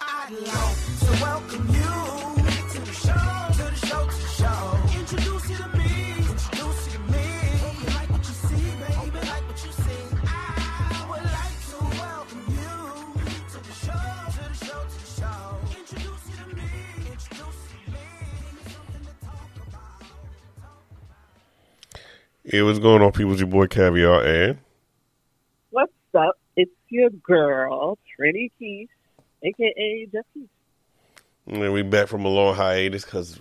I'd like to welcome you to the show, to the show, to the show. Introduce you to me, introduce you to me. Hope you like what you see, baby, like what you see. I would like to welcome you to the show, to the show, to the show. Introduce you to me, introduce you to me. Something to talk about. Hey, what's going on, people? It's your boy Caviar and What's up? It's your girl, Trini Keith, aka Jeffy. and we back from a long hiatus because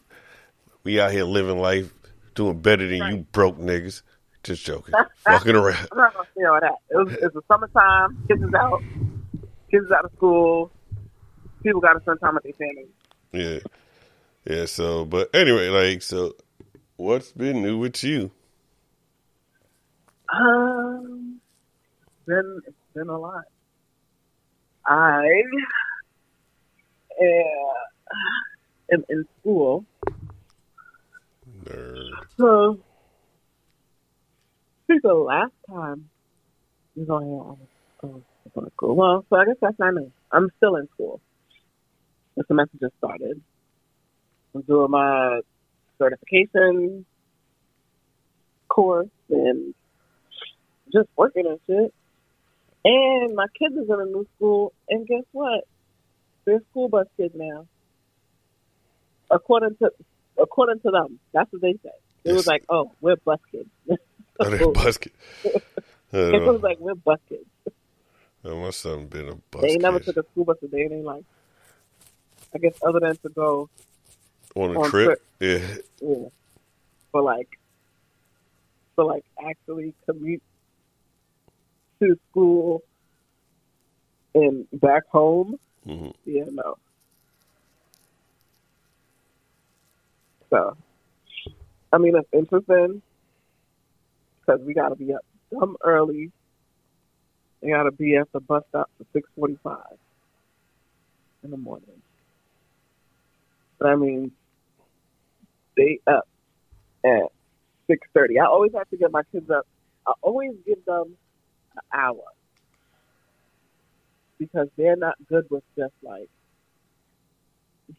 we out here living life, doing better than you broke niggas. Just joking, fucking around. I'm not gonna say all that. It was, it's the summertime. Kids is out. Kids is out of school. People got to spend time with their families. Yeah, yeah. So, but anyway, like, so what's been new with you? Um, been it's been a lot. I uh, am in school, Nerd. so think the last time you know, I was, I was going to school. Well, so I guess that's not me. I'm still in school. The semester just started. I'm doing my certification course and just working and shit. And my kids is in a new school, and guess what? They're school bus kids now. According to according to them, that's what they say. It was like, oh, we're bus kids. Oh, that basket. It was like we're bus kids. my son been a bus They ain't never took a school bus a day. They like, I guess, other than to go, on a on trip. Yeah, yeah, for like, for like actually commute to school and back home. Hmm Yeah, no. So, I mean, it's interesting because we got to be up some early. We got to be at the bus stop for six forty-five in the morning. But I mean, they up at six thirty. I always have to get my kids up. I always give them an hour because they're not good with just like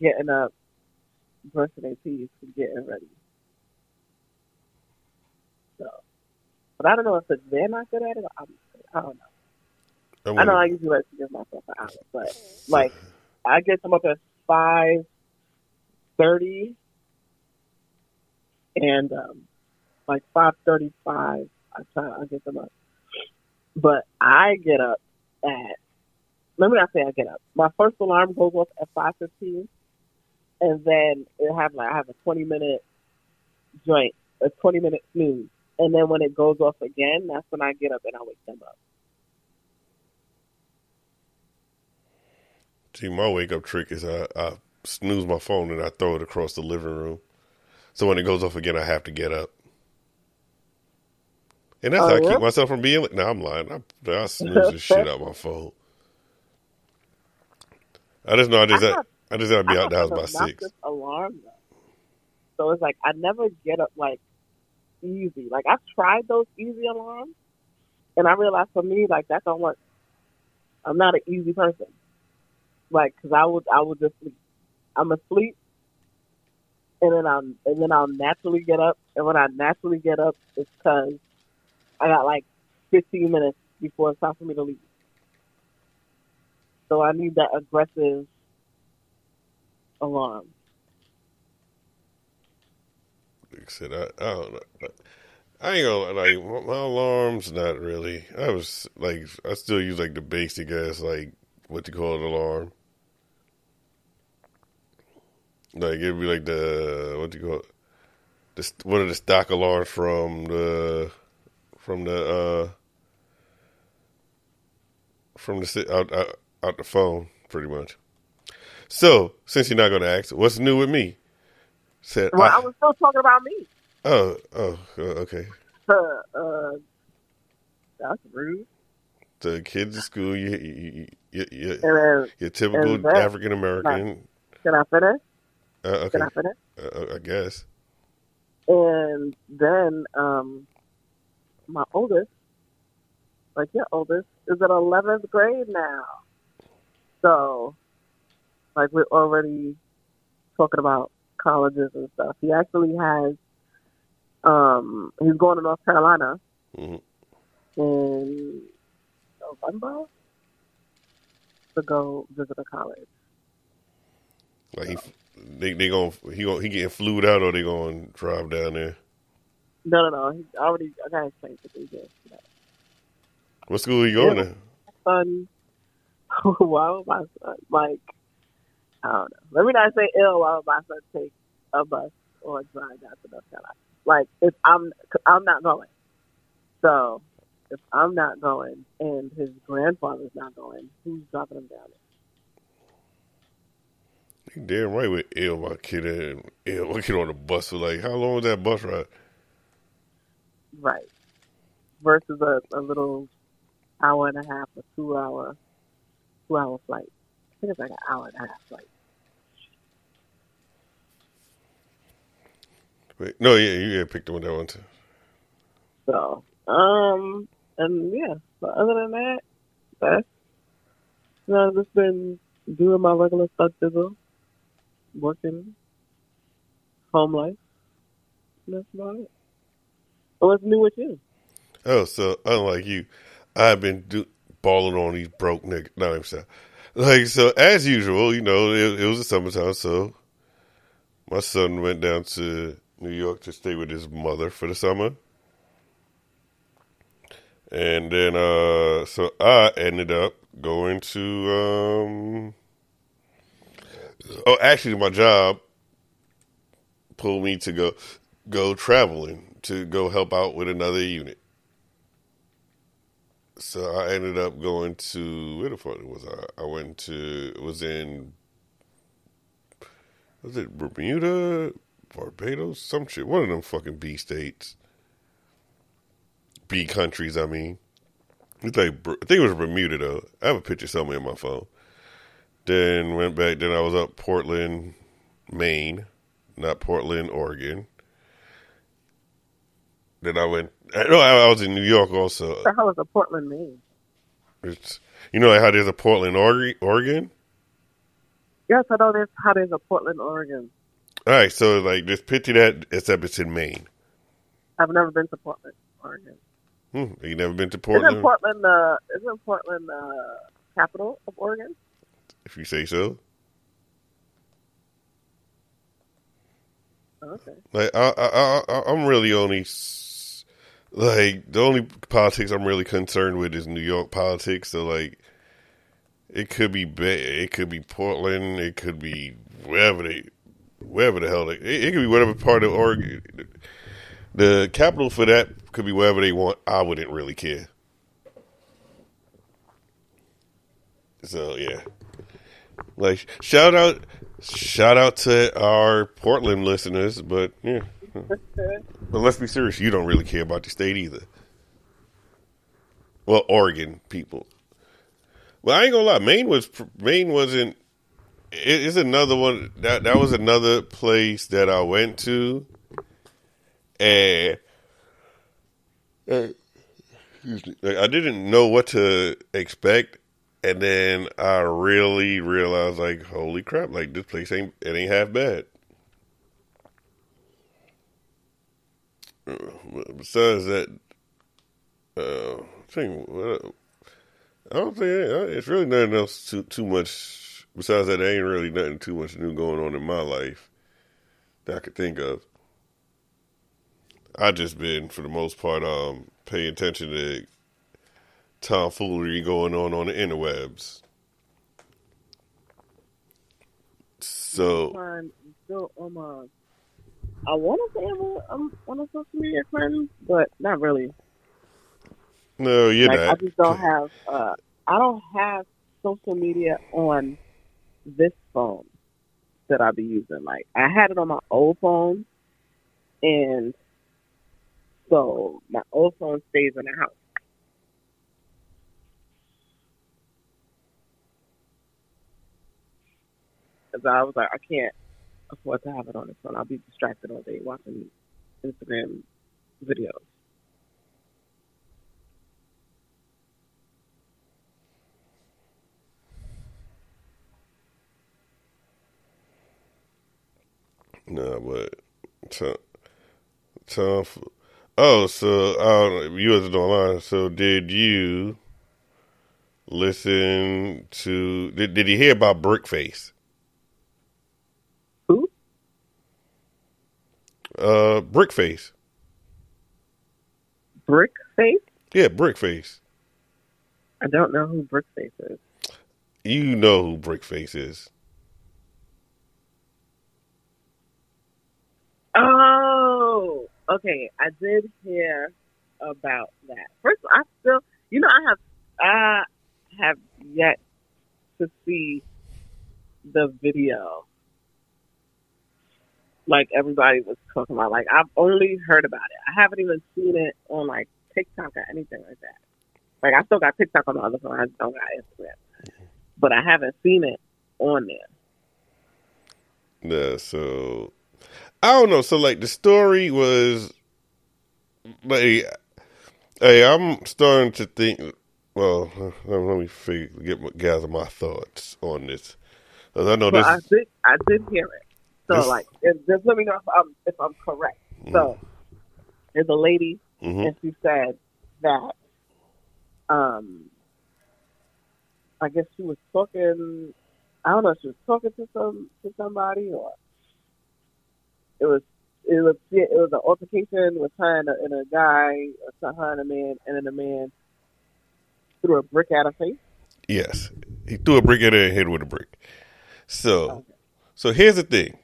getting up, brushing their teeth, and getting ready. So, but I don't know if it's they're not good at it. Or I'm, I don't know. I, I know I usually like to give myself an hour, but like I get them up at five thirty, and um, like five thirty-five, I try I get them up. But I get up at let me not say I get up. My first alarm goes off at five fifteen, and then it have like I have a twenty minute joint, a twenty minute snooze, and then when it goes off again, that's when I get up and I wake them up. See, my wake up trick is I, I snooze my phone and I throw it across the living room. So when it goes off again, I have to get up. And that's Oh, how I yeah? keep myself from being. No, I'm lying. I, I snooze the shit out my phone. I just know I just I had, I just to be I out the house by six. Alarm though. So it's like I never get up like easy. Like I've tried those easy alarms, and I realized for me like that don't work. I'm not an easy person. Like, cause I would I would just sleep. I'm asleep, and then I'm and then I'll naturally get up. And when I naturally get up, it's cause I got like 15 minutes before it's time for me to leave. So I need that aggressive alarm. Like I said, I, I don't know. I ain't gonna like my, alarms. Not really. I was like, I still use like the basic ass like what you call an alarm. Like it'd be like the what you call it? the one of the stock alarms from the from the uh from the si- out the phone pretty much. So since you're not gonna ask, what's new with me? Said Well, I, I, was still talking about me. oh oh uh, okay. Uh, uh, that's rude. The kids at school, you you you, you, then, your typical African American. can I finish? Uh, okay, Can I finish? uh, I guess. And then, um, my oldest, like your oldest, is in 11th grade now. So Like we're already talking about colleges and stuff. He actually has. Um, he's going to North Carolina Mhm. in November to go visit a college. Like he, they they going he going he getting flued out or they going to drive down there. No, no, no. He already. I got his plane ticket. Yes, you. What school are you going Yeah. to? son. why would my son like? I don't know. Let me not say ill. Why would my son take a bus or drive down to North Carolina? Like if I'm, I'm not going. So if I'm not going and his grandfather's not going, who's dropping him down there? You damn right with ill my kid and ill my kid on the bus for like how long was that bus ride? Right. Versus a, a little hour and a half or two hour, two hour flight. I think it's like an hour and a half flight. Wait, no, yeah, you yeah, picked up that one too. So, um, and yeah, but other than that, that's, you know, I've just been doing my regular stuff, dizzle, working, home life. That's about it. What's new with you? Oh, so unlike you, I've been do, balling on these broke niggas. No, I'm sorry. Like so, as usual, you know, it, it was the summertime, so my son went down to New York to stay with his mother for the summer, and then uh, so I ended up going to. um Oh, actually, my job pulled me to go go traveling to go help out with another unit. So I ended up going to where the fuck was I? I went to it was in was it Bermuda, Barbados, some shit. One of them fucking B states, B countries. I mean, it's like I think it was Bermuda though. I have a picture somewhere in my phone. Then went back. Then I was up Portland, Maine, not Portland, Oregon. Then I went. No, I, I was in New York also. What the hell is a Portland, Maine? It's you know how there's a Portland, Oregon. Yes, I know there's how there's a Portland, Oregon. All right, so like just picture that except it's in Maine. I've never been to Portland, Oregon. Hmm, you never been to Portland? Isn't Portland? Portland, uh, isn't Portland, uh, capital of Oregon? if you say so. Okay. Like I, I, I, I'm really only like the only politics I'm really concerned with is New York politics. So like, it could be it could be Portland, it could be wherever they, wherever the hell they, it, it could be whatever part of Oregon. The capital for that could be wherever they want. I wouldn't really care. So yeah, like shout out, shout out to our Portland listeners, but yeah. But let's be serious, you don't really care about the state either. Well, Oregon people. Well, I ain't gonna lie, Maine was Maine wasn't. It, it's another one that that was another place that I went to, and. uh, I didn't know what to expect, and then I really realized, like, holy crap! Like this place ain't it ain't half bad. Besides that, uh, I uh, I don't think uh, it's really nothing else too too much. Besides that, there ain't really nothing too much new going on in my life that I could think of. I just been, for the most part, um, paying attention to tomfoolery going on on the interwebs. So on. I want to say I'm I'm on a social media friend, but not really. no, you're like I just don't have. Uh, I don't have social media on this phone that I be using. Like I had it on my old phone, and so my old phone stays in the house. Because I was like, I can't afford to have it on this phone. I'll be distracted all day watching Instagram videos. No, but Tom, Tom. Oh, so you wasn't online. So did you listen to? Did Did you hear about Brickface? Who? Uh, Brickface. Brick Face? Yeah, Brickface. I don't know who Brick Face is. You know who Brickface is. Oh, okay. I did hear about that. First, of all, I still, you know, I have, I have yet to see the video. Like everybody was talking about, like I've only heard about it. I haven't even seen it on like TikTok or anything like that. Like I still got TikTok on the other phone. I don't got Instagram, but I haven't seen it on there. Yeah, so I don't know. So like the story was like, hey, I'm starting to think. Well, let me figure, get gather my thoughts on this. 'Cause I know But this. I did, I did hear it. So This- like, just let me know if I'm if I'm correct. So there's a lady, Mhm. and she said that, um, I guess she was talking. I don't know if she was talking to some to somebody or it was it was it was an altercation with her and a, and a guy, or her and a man, and then a man threw a brick at her face. Yes, he threw a brick at her head with a brick. So, Okay. so here's the thing.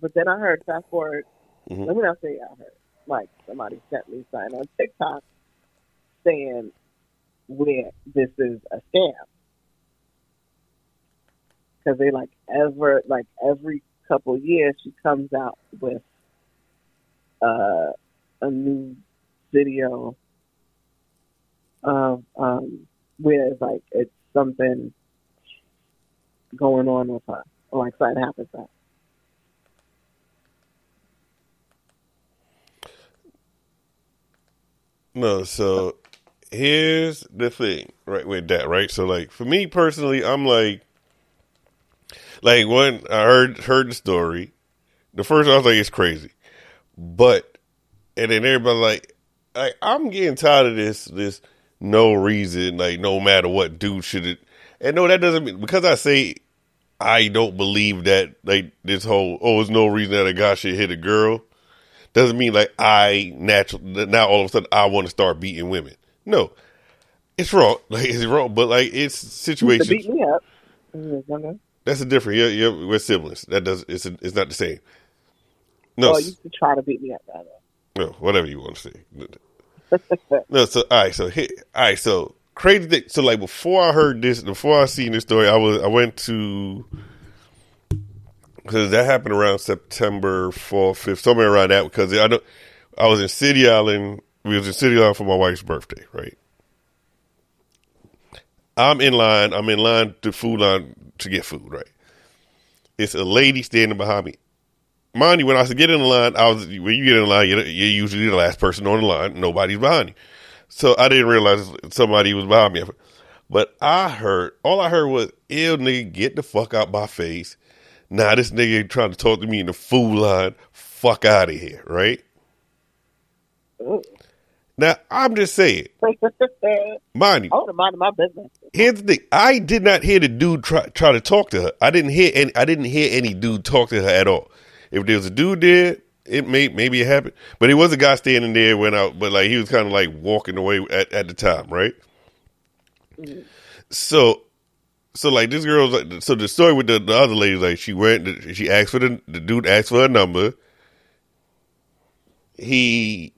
But then I heard fast forward. Mhm. Let me not say I heard. Like somebody sent me something on TikTok saying where this is a scam because they like ever like every couple years she comes out with uh, a new video of um, where it's like it's something going on with her or like something happens to her. No, so here's the thing, right, with that, right? So like for me personally, I'm like like when I heard heard the story, the first I was like, it's crazy. But and then everybody like like I'm getting tired of this this no reason, like no matter what dude should it and no that doesn't mean because I say I don't believe that like this whole oh there's no reason that a guy should hit a girl doesn't mean like I natural now all of a sudden I want to start beating women. No, it's wrong. Like it's wrong, but like it's situations. beat me up. Mm-hmm, I. That's a different. Yeah, yeah, we're siblings. That does. It's a, it's not the same. No, Well, s- used to try to beat me up, rather. no, whatever you want to say. No, so all right, so here, all right, so crazy thing. So like before I heard this, before I seen this story, I was I went to because that happened around September fourth, fifth, somewhere around that. Because I know I was in City Island. We was in City Island for my wife's birthday, right? I'm in line. I'm in line to food line to get food, right? It's a lady standing behind me. Mind you, when I was getting in the line, I was when you get in the line, you're, you're usually the last person on the line. Nobody's behind you, so I didn't realize somebody was behind me. But I heard all I heard was, "Ew, nigga, get the fuck out my face!" Now this nigga trying to talk to me in the food line. Fuck out of here, right? Ooh. Now I'm just saying, I mind you, would have minded my business. here's the thing. I did not hear the dude try try to talk to her. I didn't hear any. I didn't hear any dude talk to her at all. If there was a dude there, it may maybe it happened. But it was a guy standing there when I. But like he was kind of like walking away at, at the time, right? Mm-hmm. So, so like this girl's Like, so the story with the, the other lady, like she went. She asked for the the dude asked for her number. He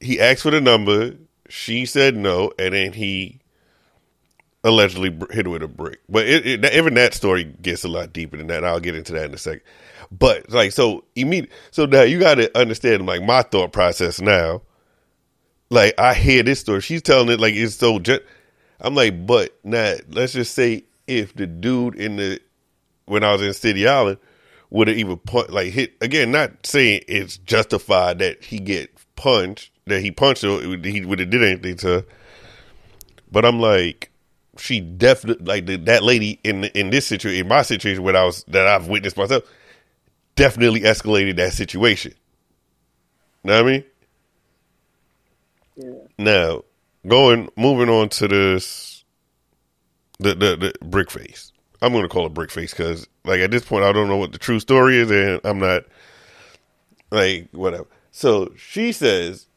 he asked for the number. She said no, and then he allegedly hit her with a brick. But it, it, even that story gets a lot deeper than that. I'll get into that in a second. But like, so immediate. So now you got to understand like my thought process now. Like I hear this story, she's telling it like it's so. Gen- I'm like, but now let's just say if the dude in the when I was in City Island would have even pun- like hit again. Not saying it's justified that he get punched, that he punched her, he would have did anything to her. But I'm like, she definitely like the, that lady in in this situation, in my situation, when I was that I've witnessed myself. definitely escalated that situation. Know what I mean? Yeah. Now, going moving on to this the the, the brick face. I'm going to call it brick face because, like, at this point, I don't know what the true story is, and I'm not like whatever. So she says,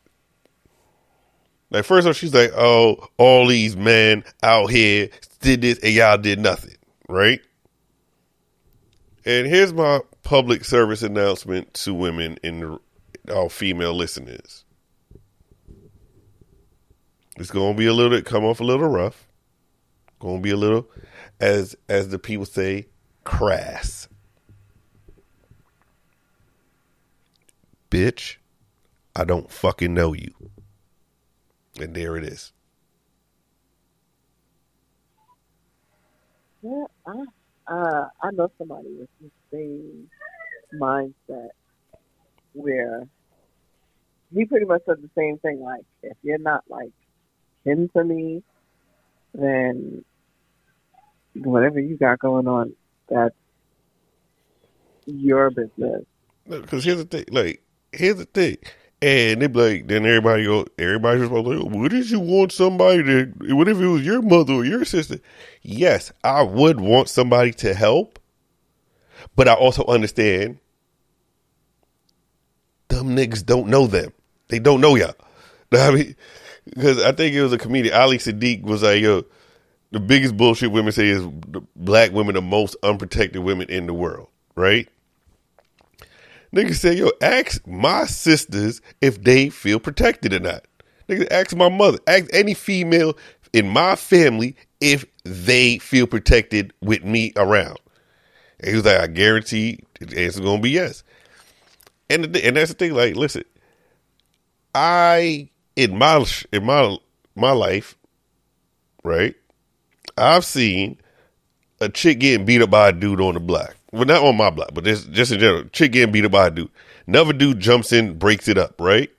like, first off, she's like, "Oh, all these men out here did this, and y'all did nothing, right?" And here's my public service announcement to women in the, our female listeners. It's gonna be a little it come off a little rough. Gonna be a little as as the people say, crass. Bitch, I don't fucking know you. And there it is. Yeah, I uh, I know somebody with the same mindset where he pretty much said the same thing. Like, if you're not like kin to me, then whatever you got going on, that's your business. Because here's the thing, like, here's the thing. And they be like, then everybody go, everybody's responsible. Like, what did you want somebody to, what if it was your mother or your sister? Yes, I would want somebody to help, but I also understand them niggas don't know them. They don't know y'all. I mean, because I think it was a comedian, Ali Siddiq was like, yo, the biggest bullshit women say is black women the most unprotected women in the world, right? Nigga said, yo, ask my sisters if they feel protected or not. Nigga, ask my mother, ask any female in my family if they feel protected with me around. And he was like, I guarantee the gonna be yes. And the, and that's the thing, like, listen, I in my in my my life, right? I've seen a chick getting beat up by a dude on the block. Well, not on my block, but just, just in general. Chick getting beat up by a dude. Another dude jumps in, breaks it up, right?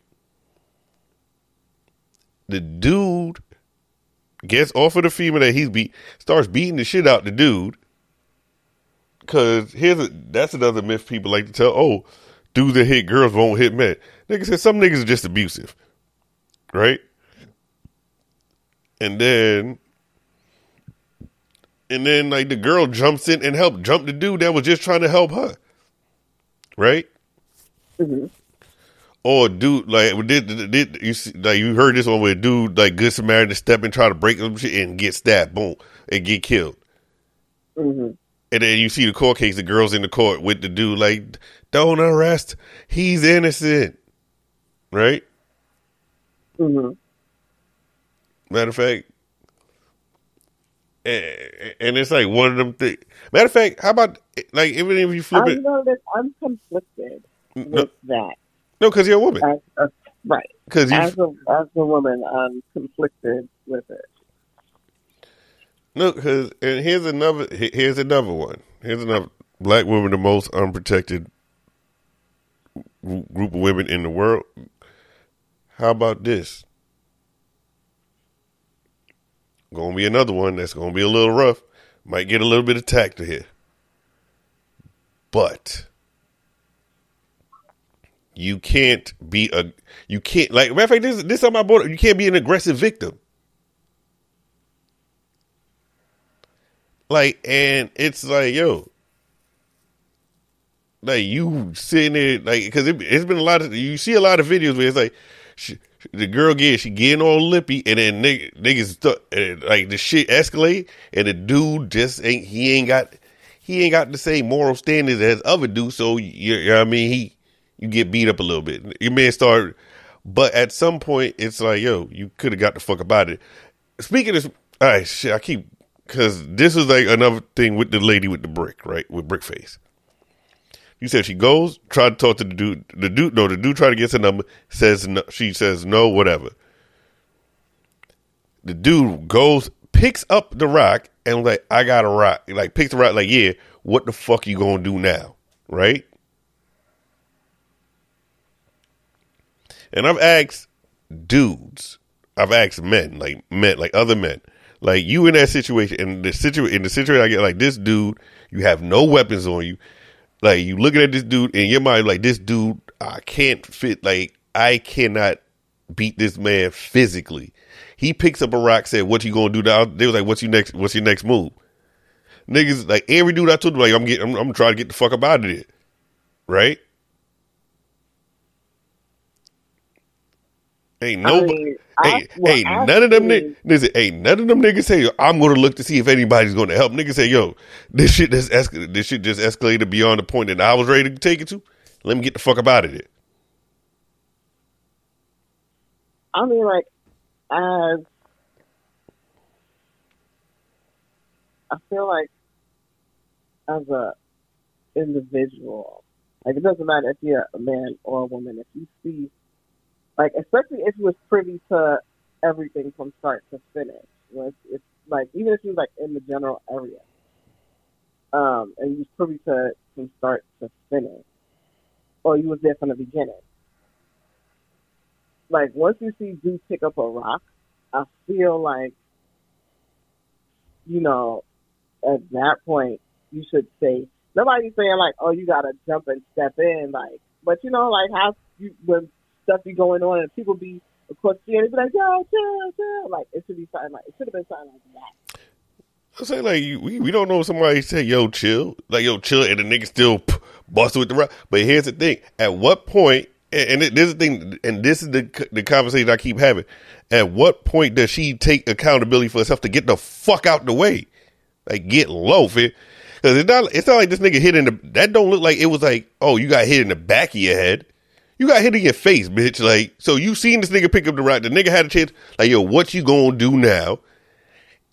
The dude gets off of the female that he's beat, starts beating the shit out the dude. Cause here's a, that's another myth people like to tell. Oh, dudes that hit girls won't hit men. Nigga said some niggas are just abusive, right? And then and then like the girl jumps in and help jump the dude that was just trying to help her, right? Mm-hmm. Or dude like did, did, you see, like you heard this one where a dude like good Samaritan step and try to break some shit and get stabbed, boom, and get killed. Mm-hmm. And then you see the court case, the girl's in the court with the dude like, don't arrest, he's innocent, right? Mm-hmm. Matter of fact, and it's like one of them things. Matter of fact, how about like even if you flip I it? know that I'm conflicted No, with that. no, because you're a woman. As a, right. Because As a as a woman, I'm conflicted with it. no, because and here's another. Here's another one. Here's another. Black women, the most unprotected group of women in the world. How about this? Gonna be another one that's gonna be a little rough. Might get a little bit of tact here. But you can't be a you can't like matter of fact this this on my board you can't be an aggressive victim. Like and it's like yo like you sitting there like because it, it's been a lot of you see a lot of videos where it's like she, the girl get she getting all lippy and then nigg- niggas stu- and, like the shit escalate and the dude just ain't he ain't got he ain't got the same moral standards as other dudes so you, you know what I mean? He you get beat up a little bit. Your man start but at some point it's like yo you could have got the fuck about it. Speaking of all right shit I keep because this is like another thing with the lady with the brick right? With brick face you said she goes, try to talk to the dude. The dude, no, the dude try to get her number. Says no. She says no, whatever. The dude goes, picks up the rock, and like, I got a rock. Like, picks the rock. Like, yeah, what the fuck you gonna do now, right? And I've asked dudes, I've asked men, like men, like other men, like you in that situation, and the situation, in the situation I get, like this dude, you have no weapons on you Like you looking at this dude in your mind, like this dude, I can't fit. Like I cannot beat this man physically. He picks up a rock, said, "What you gonna do now?" They was like, "What's your next? What's your next move?" Niggas like every dude I told them, like I'm getting, I'm, I'm trying to get the fuck up out of there, right? Ain't I nobody. mean, I- Hey, well, hey, none of them niggas, listen, ain't none of them niggas say, I'm gonna look to see if anybody's gonna help. Niggas say, yo, this shit just escal- this shit just escalated beyond the point that I was ready to take it to. Let me get the fuck up out of there. I mean, like, as I feel like as a individual, like it doesn't matter if you're a man or a woman. If you see, like, especially if you was privy to everything from start to finish, it's, it's like even if you was like in the general area, um, and you was privy to from start to finish, or you was there from the beginning. Like once you see dude pick up a rock, I feel like you know at that point you should say nobody's saying like oh you gotta jump and step in like but you know like how you when stuff be going on and people be of course be like yo chill chill like it should be something like it should have been something like that. I'm saying like we we don't know somebody say yo chill like yo chill and the nigga still p- busted with the rock. But here's the thing: at what point? And, and this is the thing, and this is the the conversation I keep having. At what point does she take accountability for herself to get the fuck out the way? Like get low, fit. Because it's not it's not like this nigga hit in the that don't look like it was like oh you got hit in the back of your head. You got hit in your face, bitch. Like so you seen this nigga pick up the rock. The nigga had a chance. Like yo, what you gonna do now?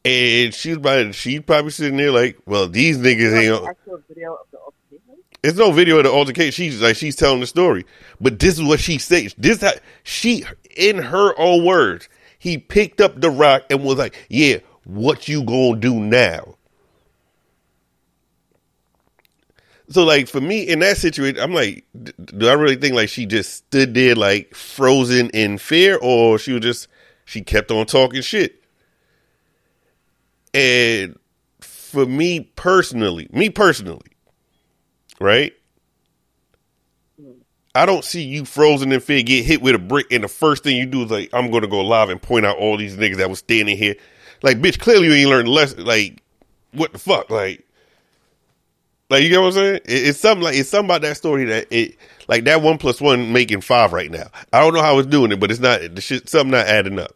And she's probably she's probably sitting there like, well, these niggas ain't. Like, actual video of the altercation. It's no video of the altercation. She's like she's telling the story, but this is what she says. This how she in her own words. He picked up the rock and was like, "Yeah, what you gonna do now?" So like for me in that situation, I'm like, do I really think like she just stood there like frozen in fear, or she was just she kept on talking shit? And for me personally, me personally, right? I don't see you frozen in fear, get hit with a brick, and the first thing you do is like, I'm gonna go live and point out all these niggas that was standing here. Like, bitch, clearly you ain't learned lesson. Like, what the fuck? Like, like you get what I'm saying? It, it's something like it's something about that story that it like that one plus one making five right now. I don't know how it's doing it, but it's not the shit. Something not adding up.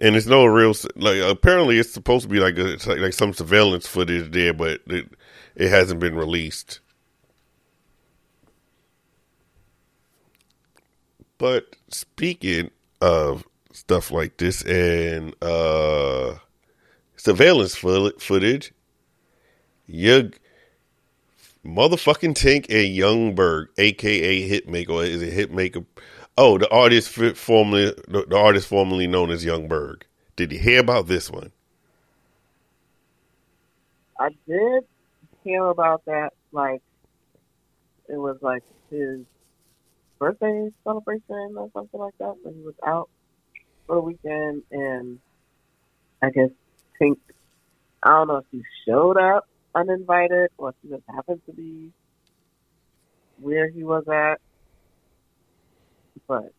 And it's no real like apparently it's supposed to be like a, like, like some surveillance footage there, but it it hasn't been released. But speaking of stuff like this and uh surveillance footage, your motherfucking Tink and Young Berg, aka Hitmaker, is it Hitmaker? Oh, the artist formerly the, the artist formerly known as Young Berg. Did you hear about this one? I did hear about that. Like, it was like his birthday celebration or something like that when he was out for the weekend, and I guess Tink. I don't know if he showed up uninvited or if she just happened to be where he was at, but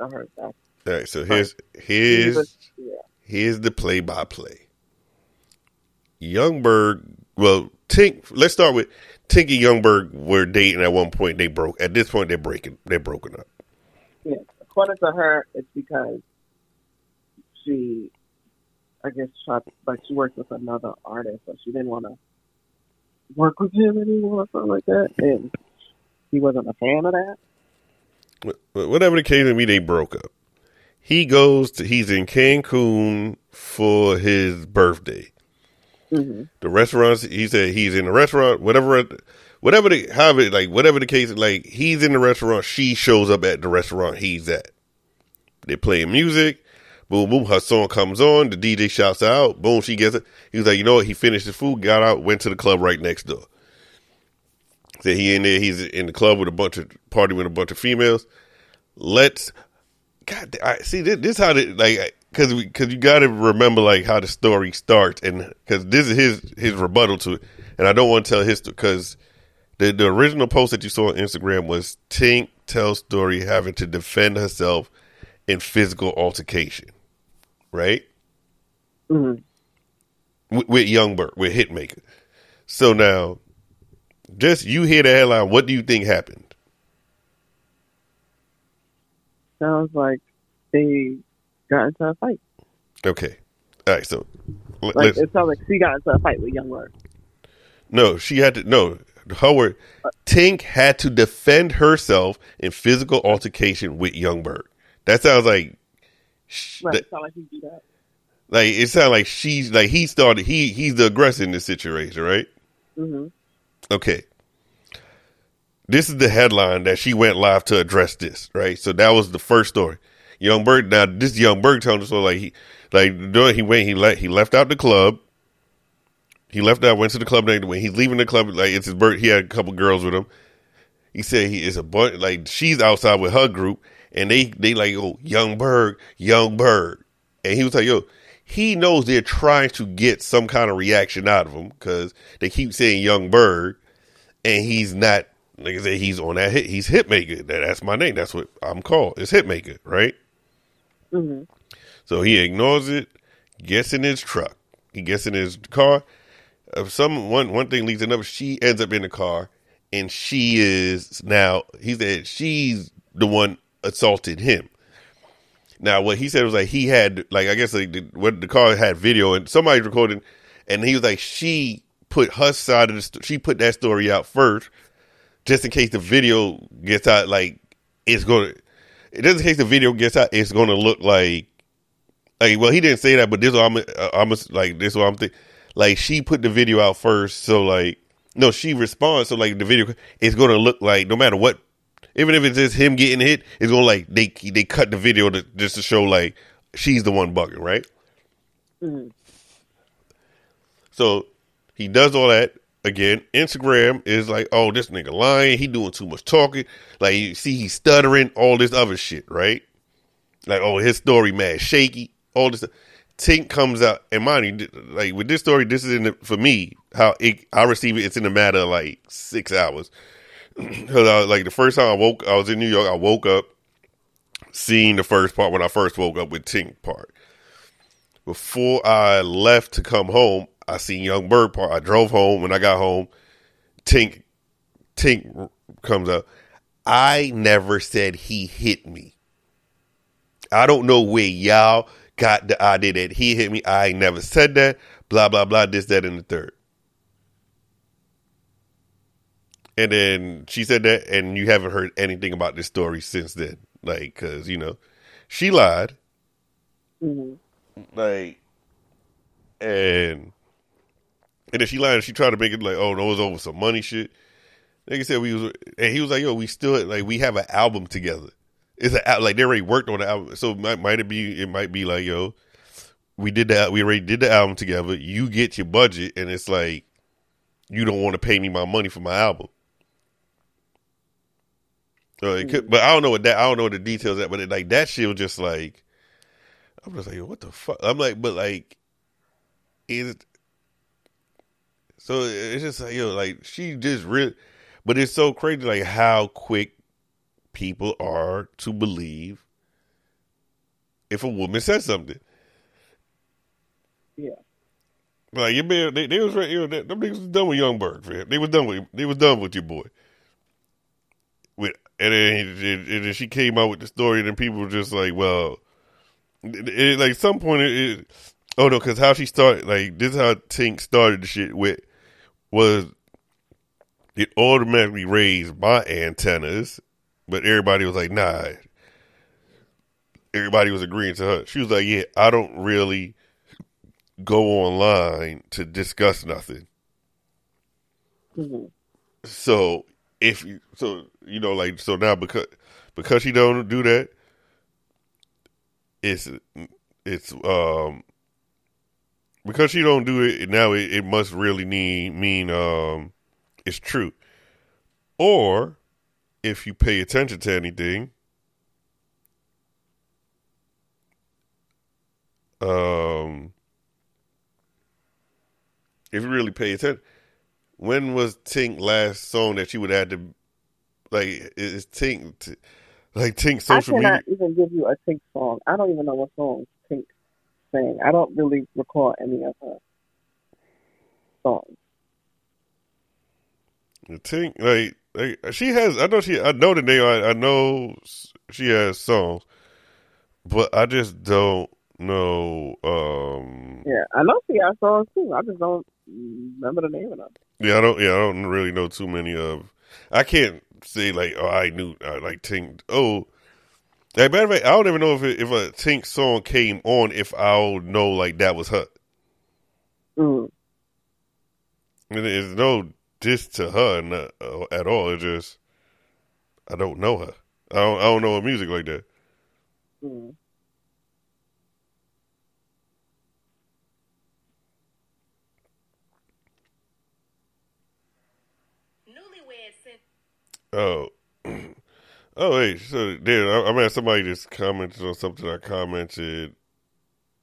I heard that. All right, so here's He here's was, yeah. here's the play by play. Young Berg, well, Tink. Let's start with Tink and Young Berg were dating at one point. They broke. At this point, they're breaking. They're broken up. Yeah, according to her, it's because she, I guess, tried, like she worked with another artist, but she didn't want to work with him anymore or something like that, and he wasn't a fan of that. Whatever the case may be, they broke up. He goes to. He's in Cancun for his birthday. hmm The restaurants. He said he's in the restaurant. Whatever. Whatever the however like whatever the case like he's in the restaurant. She shows up at the restaurant he's at. They playing music. Boom, boom. Her song comes on. The DJ shouts out. Boom, she gets it. He was like, you know what? He finished his food, got out, went to the club right next door. Said he in there. He's in the club with a bunch of party with a bunch of females. Let's. God, I see this. This how the like because because you got to remember like how the story starts and because this is his his rebuttal to it. and I don't want to tell his because the the original post that you saw on Instagram was Tink tells story having to defend herself in physical altercation, right? Mhm. With, with Young Berg, with Hitmaker. So now, just you hear the headline. What do you think happened? Sounds like they got into a fight. Okay, all right. So let- Like it sounds like she got into a fight with Young Berg. No, she had to. No, Howard Tink had to defend herself in physical altercation with Young Berg. That sounds like, sh- Right. that- like he do that. like it sounds like she's like he started. He he's the aggressor in this situation, right? hmm Okay. This is the headline that she went live to address this, right? So that was the first story. Young Berg. Now this Young Berg telling us so like he like during he went he let he left out the club. He left out, went to the club next when he's leaving the club. Like it's his birth. He had a couple girls with him. He said he is a bunch like she's outside with her group, and they they like oh Young Berg, Young Berg, and he was like yo. He knows they're trying to get some kind of reaction out of him because they keep saying Young Berg, and he's not. Like I said, he's on that hit. He's Hitmaker. That's my name. That's what I'm called. It's Hitmaker, right? hmm So he ignores it, gets in his truck. He gets in his car. Uh, some one one thing leads to another. She ends up in the car, and she is now. He said she's the one assaulted him. Now what he said was like he had like I guess like the, what the car had video and somebody's recording, and he was like she put her side of the she put that story out first, just in case the video gets out. Like it's gonna, just in case the video gets out, it's gonna look like like well he didn't say that but this i'm uh, i'm like this is what i'm thinking like she put the video out first so like no she responds so like the video going to look like no matter what even if it's just him getting hit it's to like they they cut the video to, just to show like she's the one bugging right hmm so he does all that again. Instagram is like, oh, this nigga lying. He doing too much talking. Like you see, he's stuttering. All this other shit, right? Like, oh, his story mad shaky. All this. Tink comes out, and mind you, like with this story, this is in the, for me how it, I receive it. It's in a matter of like six hours. Because like the first time I woke, I was in New York. I woke up, seeing the first part when I first woke up with Tink part before I left to come home, I seen Young Berg part. I drove home. When I got home, Tink Tink comes up. I never said he hit me. I don't know where y'all got the idea that he hit me. I never said that. Blah blah blah. This that and the third. And then she said that, and you haven't heard anything about this story since then. Like, cause you know, she lied. hmm like and and then she lied and she tried to make it like oh no it was over some money shit. Nigga said we was and he was like yo we still like we have an album together. It's a like they already worked on the album. So might, might it be it might be like yo we did that we already did the album together. You get your budget and it's like you don't want to pay me my money for my album so it could, mm. but I don't know what that I don't know what the details of that but it, like that shit was just like I'm just like, what the fuck? I'm like, but like, is so it's just like, yo, like she just really, but it's so crazy, like how quick people are to believe if a woman says something. Yeah. Like your man, they, they was right, you know, them niggas was done with Young Berg, man. They was done with, they was done with your boy. And then, and then she came out with the story, and then people were just like, well it, it- like some point it, oh no because how she started like this is how tink started the shit with was it automatically raised my antennas but everybody was like nah. Everybody was agreeing to her. She was like yeah i don't really go online to discuss nothing. Hmm so if you so you know like so now because because she don't do that it's it's um because she don't do it now it, it must really need mean um it's true. Or if you pay attention to anything um if you really pay attention when was Tink last song that you would have to like? Is Tink t- like Tink social media? I media? cannot even give you a Tink song. I don't even know what song Tink sang. I don't really recall any of her songs. Tink like, like she has. I know she. I know the name. I, I know she has songs, but I just don't know. Um, Yeah, I know she has songs too. I just don't remember the name of them. Yeah, I don't. Yeah, I don't really know too many of. I can't say like, oh, I knew uh, like Tink. Oh, like matter of fact, I don't even know if it, if a Tink song came on if I'll know like that was her. Mm. And it's no diss to her not, uh, at all. It's just I don't know her. I don't. I don't know her music like that. Mm. Newlywed sent Oh, oh wait. So dude, I, I mean, somebody just commented on something I commented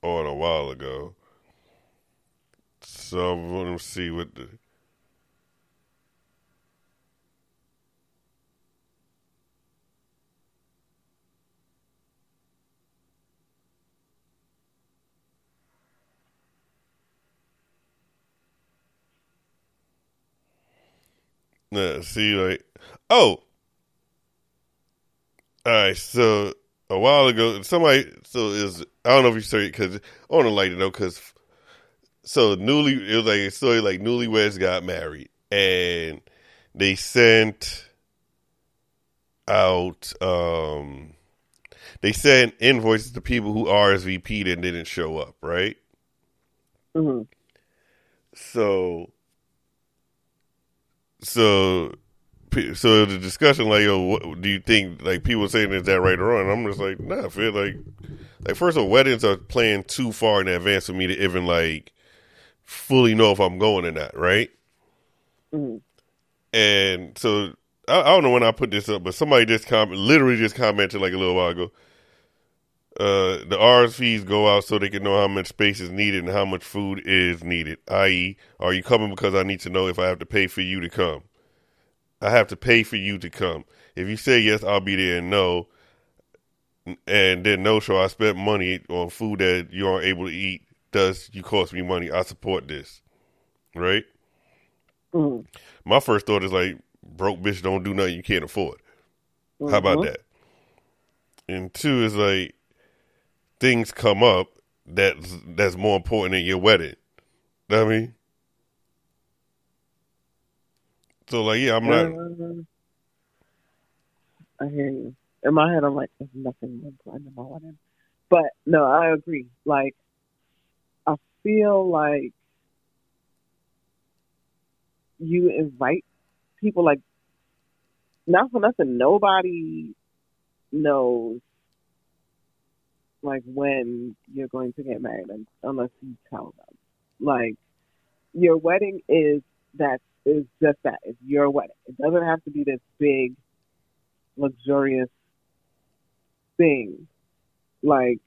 on a while ago. So I'm going to see what the. Nah, see, like, oh, all right, so a while ago, somebody, so is I don't know if you saw it because I want to like to know because so newly it was like a story like newlyweds got married and they sent out um they sent invoices to people who RSVP'd and didn't show up, right? hmm So, so, so the discussion like, yo, what do you think? Like people saying is that right or wrong? And I'm just like, nah. I feel like, like first of all, weddings are planned too far in advance for me to even like fully know if I'm going or not, right? hmm And so I, I don't know when I put this up, but somebody just comment, literally just commented like a little while ago. Uh, the RSVs go out so they can know how much space is needed and how much food is needed. I.e., are you coming because I need to know if I have to pay for you to come? I have to pay for you to come. If you say yes, I'll be there and no, and then no show, I spent money on food that you aren't able to eat. Does you cost me money? I support this, right? hmm My first thought is like, broke bitch don't do nothing you can't afford. How about Mhm. that? And two is like, things come up that's that's more important than your wedding. Know what I mean? So like, yeah, I'm not. Uh, I hear you. In my head, I'm like, there's nothing important my wedding. But no, I agree. Like, I feel like you invite people, like, not for nothing, nobody knows, like, when you're going to get married un- unless you tell them. Like, your wedding is that is just that. It's your wedding. It doesn't have to be this big, luxurious thing. Like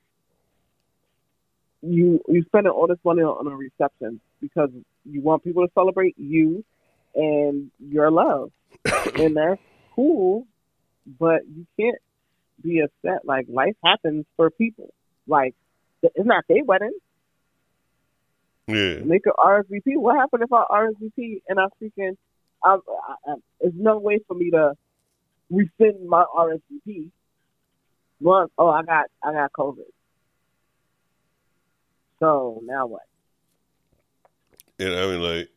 you you spending all this money on a reception because you want people to celebrate you and your love. and that's cool, but you can't be upset. Like life happens for people. Like it's not their wedding Yeah, make an RSVP. What happened if I RSVP and I'm speaking? I, I, I, there's no way for me to rescind my RSVP. One, oh, I got I got COVID. So now what? and I mean like,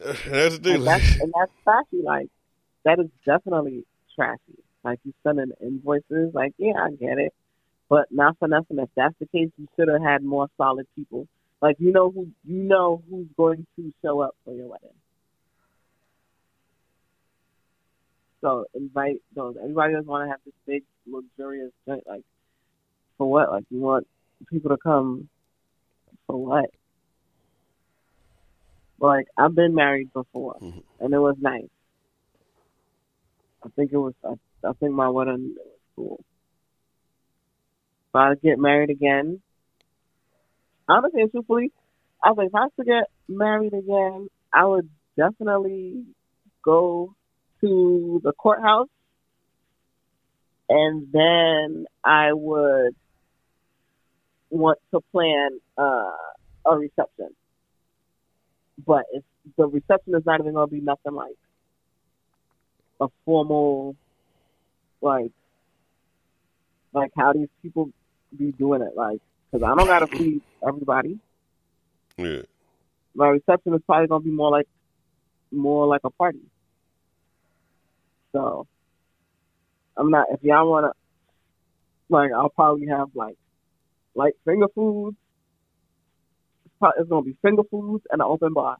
that's the thing. And that's and that's trashy. Like that is definitely trashy. Like you sending invoices. Like yeah, I get it, but not for nothing. If that's the case, you should have had more solid people. Like you know who you know who's going to show up for your wedding. So invite those. Everybody doesn't want to have this big luxurious joint. Like for what? Like you want people to come for what? Like I've been married before, Mhm. and it was nice. I think it was. I, I think my wedding was cool. If I get married again, honestly truthfully, I was like, if I have to get married again, I would definitely go to the courthouse, and then I would want to plan uh, a reception. But if the reception is not even going to be nothing like a formal, like, like how these people be doing it, like, because I don't got to feed everybody. Yeah. My reception is probably going to be more like, more like a party. So, I'm not. If y'all want to, like, I'll probably have like like finger foods. It's, pro- it's gonna be finger foods and an open bar,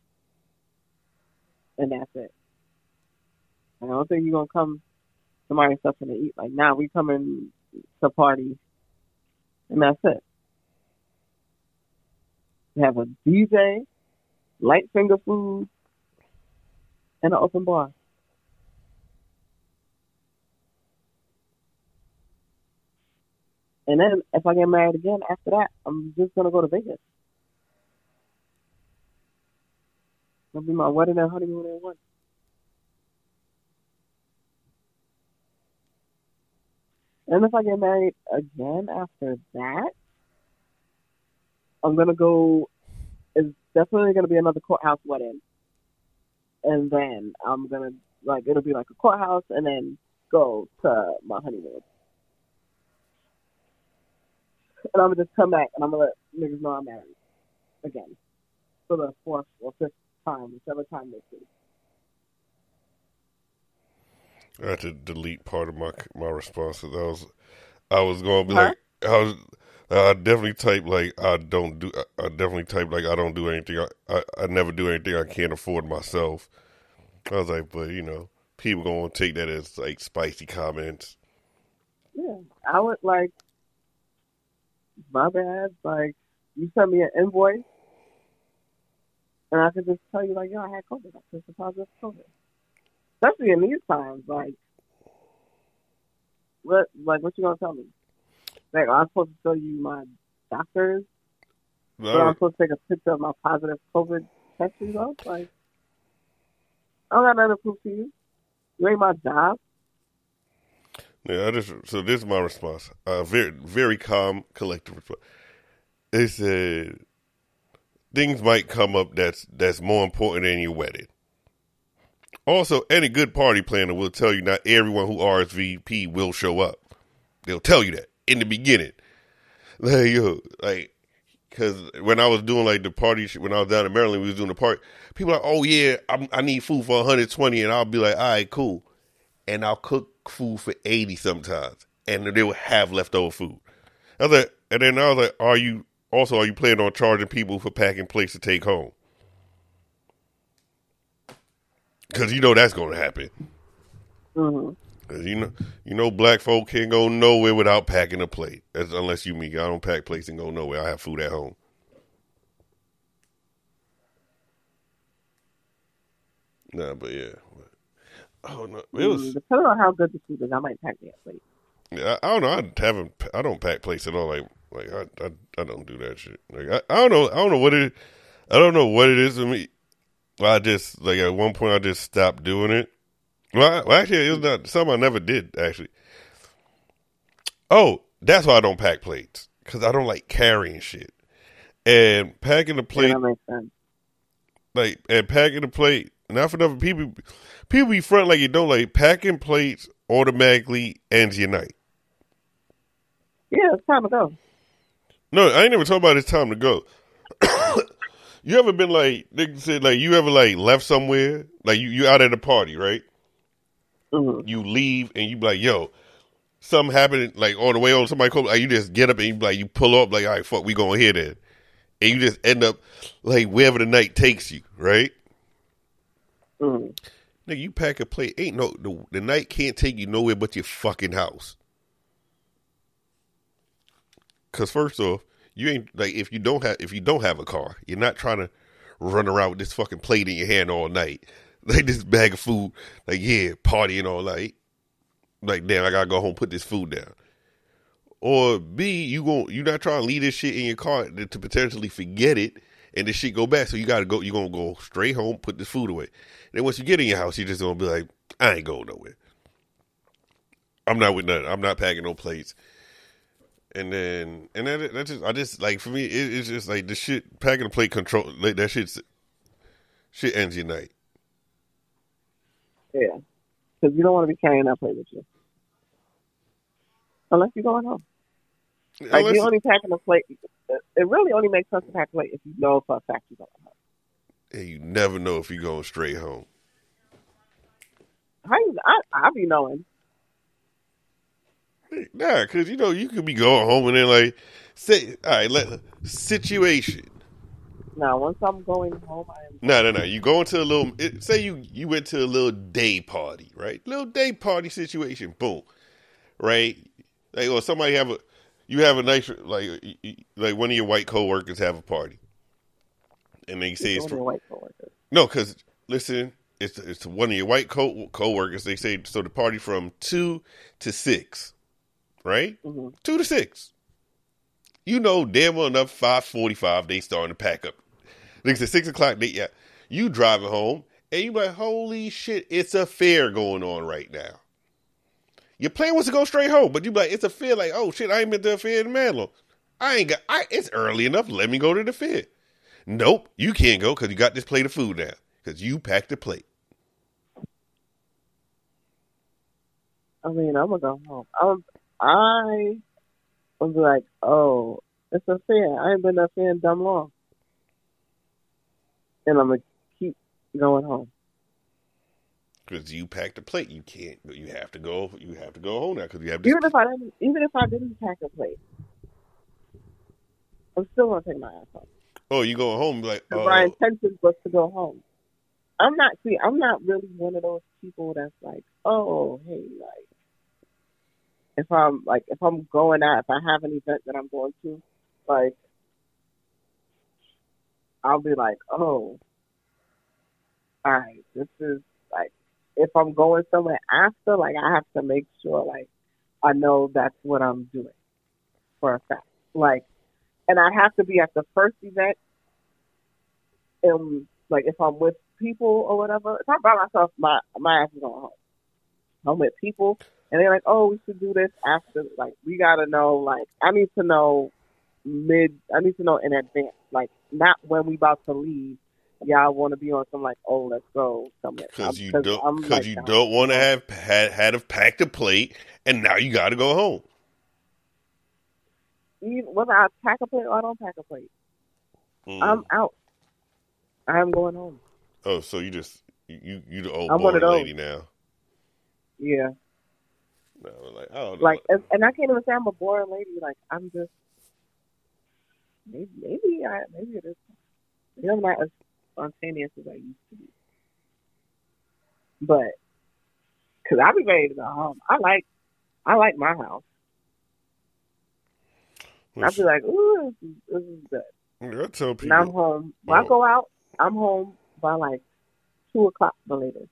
and that's it. I don't think you're gonna come to my reception to eat. Like, now we coming to party, and that's it. We have a DJ, light finger food, and an open bar. And then if I get married again after that, I'm just gonna go to Vegas. It'll be my wedding and honeymoon in one. And if I get married again after that, I'm gonna go. It's definitely gonna be another courthouse wedding, and then I'm gonna like it'll be like a courthouse, and then go to my honeymoon. and I'm gonna just come back and I'm gonna let niggas know I'm married again for the fourth or fifth time, whichever time they see. I had to delete part of my my responses. I was I was going to be Huh? like I was I definitely type like I don't do I definitely type like I don't do anything I, I I never do anything I can't afford myself. I was like, but you know, people gonna take that as like spicy comments. Yeah, I would like my bad. Like you send me an invoice, and I could just tell you like, yo, I had COVID. I tested positive COVID. Especially in these times, like what, like what you gonna tell me? Like I'm supposed to tell you my doctors, but I'm supposed to take a picture of my positive COVID test results. Like I don't got nothing to prove to you. You ain't my job. Yeah, I just so this is my response. Uh, very very calm, collective response. It said things might come up that's that's more important than your wedding. Also, any good party planner will tell you not everyone who RSVP will show up. They'll tell you that in the beginning. Like yo, like because when I was doing like the party when I was down in Maryland, we was doing the party. People are like, oh yeah, I'm, I need food for 120, and I'll be like, all right, cool, and I'll cook food for 80 sometimes, and they will have leftover food. I was like, and then I was like, are you also are you planning on charging people for packing plates to take home? Because you know that's going to happen. hmm 'Cause you know, you know, black folk can't go nowhere without packing a plate. That's, unless you me, I don't pack plates and go nowhere. I have food at home. Nah, but yeah. Oh no, it was. Mm, depending on how good the food is, I might pack me a plate. Yeah, I, I don't know. I haven't. I don't pack plates at all. Like, like I, I, I don't do that shit. Like, I, I don't know. I don't know what it. I don't know what it is for me. I just like at one point I just stopped doing it. Well, I, well actually, it was not something I never did. Actually. Oh, that's why I don't pack plates because I don't like carrying shit. And packing the Yeah, plate, that sense. like, and packing the plate, not for nothing. People, people be front like you don't like packing plates. Automatically ends your night. Yeah, it's time to go. No, I ain't never talking about it's time to go. You ever been like nigga said like you ever like left somewhere like you you out at a party right? hmm You leave and you be like yo, something happened like on the way on somebody called like you just get up and you be like you pull up like all right fuck we going here then, and you just end up like wherever the night takes you right? hmm Nigga, you pack a plate ain't no the, the night can't take you nowhere but your fucking house. Cause first off, you ain't like if you don't have if you don't have a car, you're not trying to run around with this fucking plate in your hand all night. Like this bag of food, like yeah, partying all night. Like damn, I gotta go home put this food down. Or B, you gon' you not trying to leave this shit in your car to, potentially forget it and the shit go bad. So you gotta go. You gonna go straight home, put the food away. then once you get in your house, you just gonna be like, I ain't going nowhere. I'm not with nothing. I'm not packing no plates. And then and then that just I just like for me it, it's just like the shit packing the plate control like that shit's shit ends your night. Yeah, because you don't want to be carrying that plate with you, unless you're going home. Like Unless- you only packing a plate. It really only makes sense to pack a plate if you know for a fact you're going home. and you never know if you're going straight home. How you? I I be knowing. Nah, because you know you could be going home and then like say, all right, let situation. Now, once I'm going home, I am. No, no, no. You go into a little. It, say you you went to a little day party, right? Little day party situation. Boom, right? Like, or somebody have a. You have a nice like like one of your white coworkers have a party, and they say it's for, white coworkers. no, because listen, it's it's one of your white co coworkers. They say so the party from two to six, right? hmm Two to six. You know damn well enough. Five forty-five, they starting to pack up. Like at six o'clock, they yeah. You driving home, and you like, holy shit, it's a fair going on right now. Your plan was to go straight home, but you be like, it's a fair. Like, oh shit, I ain't been to a fair in Manlo. I ain't got. I it's early enough. Let me go to the fair. Nope, you can't go because you got this plate of food now because you packed the plate. I mean, I'm gonna go home. I'm, I was like, oh, it's a fair. I ain't been to a fair in dumb long, and I'm gonna keep going home. Because you packed the plate, you can't. You have to go. You have to go home now because you have to. Even if I didn't, even if I didn't pack a plate, I'm still gonna take my ass home. Oh, you going home like oh, my intention was to go home. I'm not. See, I'm not really one of those people that's like, oh, hey, like, if I'm like, if I'm going out, if I have an event that I'm going to, like, I'll be like, oh, all right, this is like, if I'm going somewhere after, like, I have to make sure, like, I know that's what I'm doing for a fact. Like, and I have to be at the first event um like if I'm with people or whatever, if I'm by myself, my my ass is going home. I'm with people and they're like, Oh, we should do this after like we gotta know like I need to know mid I need to know in advance. Like not when we about to leave. Y'all wanna be on some like, oh let's go somewhere. Because you don't, because like you don't want to have had had have packed a plate, and now you got to go home. Even whether I pack a plate or I don't pack a plate. Mm. I'm out. I'm going home. oh, so you just you you the old I'm one boring of lady now? Yeah. No, like I don't know. Like, and, and I can't even say I'm a boring lady. Like, I'm just maybe, maybe I, maybe it is. Maybe I'm not as spontaneous as I used to be. But, cause I be ready to go home. I like, I like my house. I be like, ooh, this is, this is good. I tell And I'm home. When I Oh. go out, I'm home by like two o'clock the latest.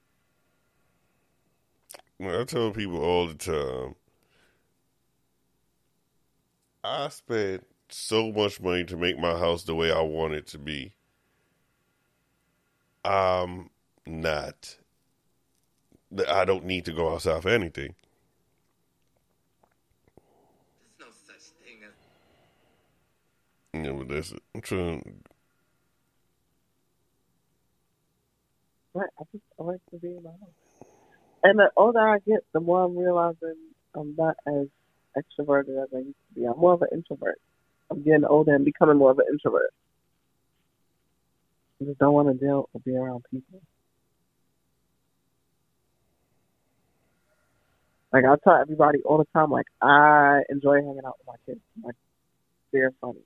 I tell people all the time. I spent so much money to make my house the way I want it to be. I'm not. That I don't need to go outside for anything. There's no such thing as Yeah, but that's it. I'm trying. Right. I just I like to be in my house. And the older I get, the more I'm realizing I'm not as extroverted as I used to be. I'm more of an introvert. I'm getting older and becoming more of an introvert. I just don't want to deal or be around people. Like I tell everybody all the time, like I enjoy hanging out with my kids. Like they're funny.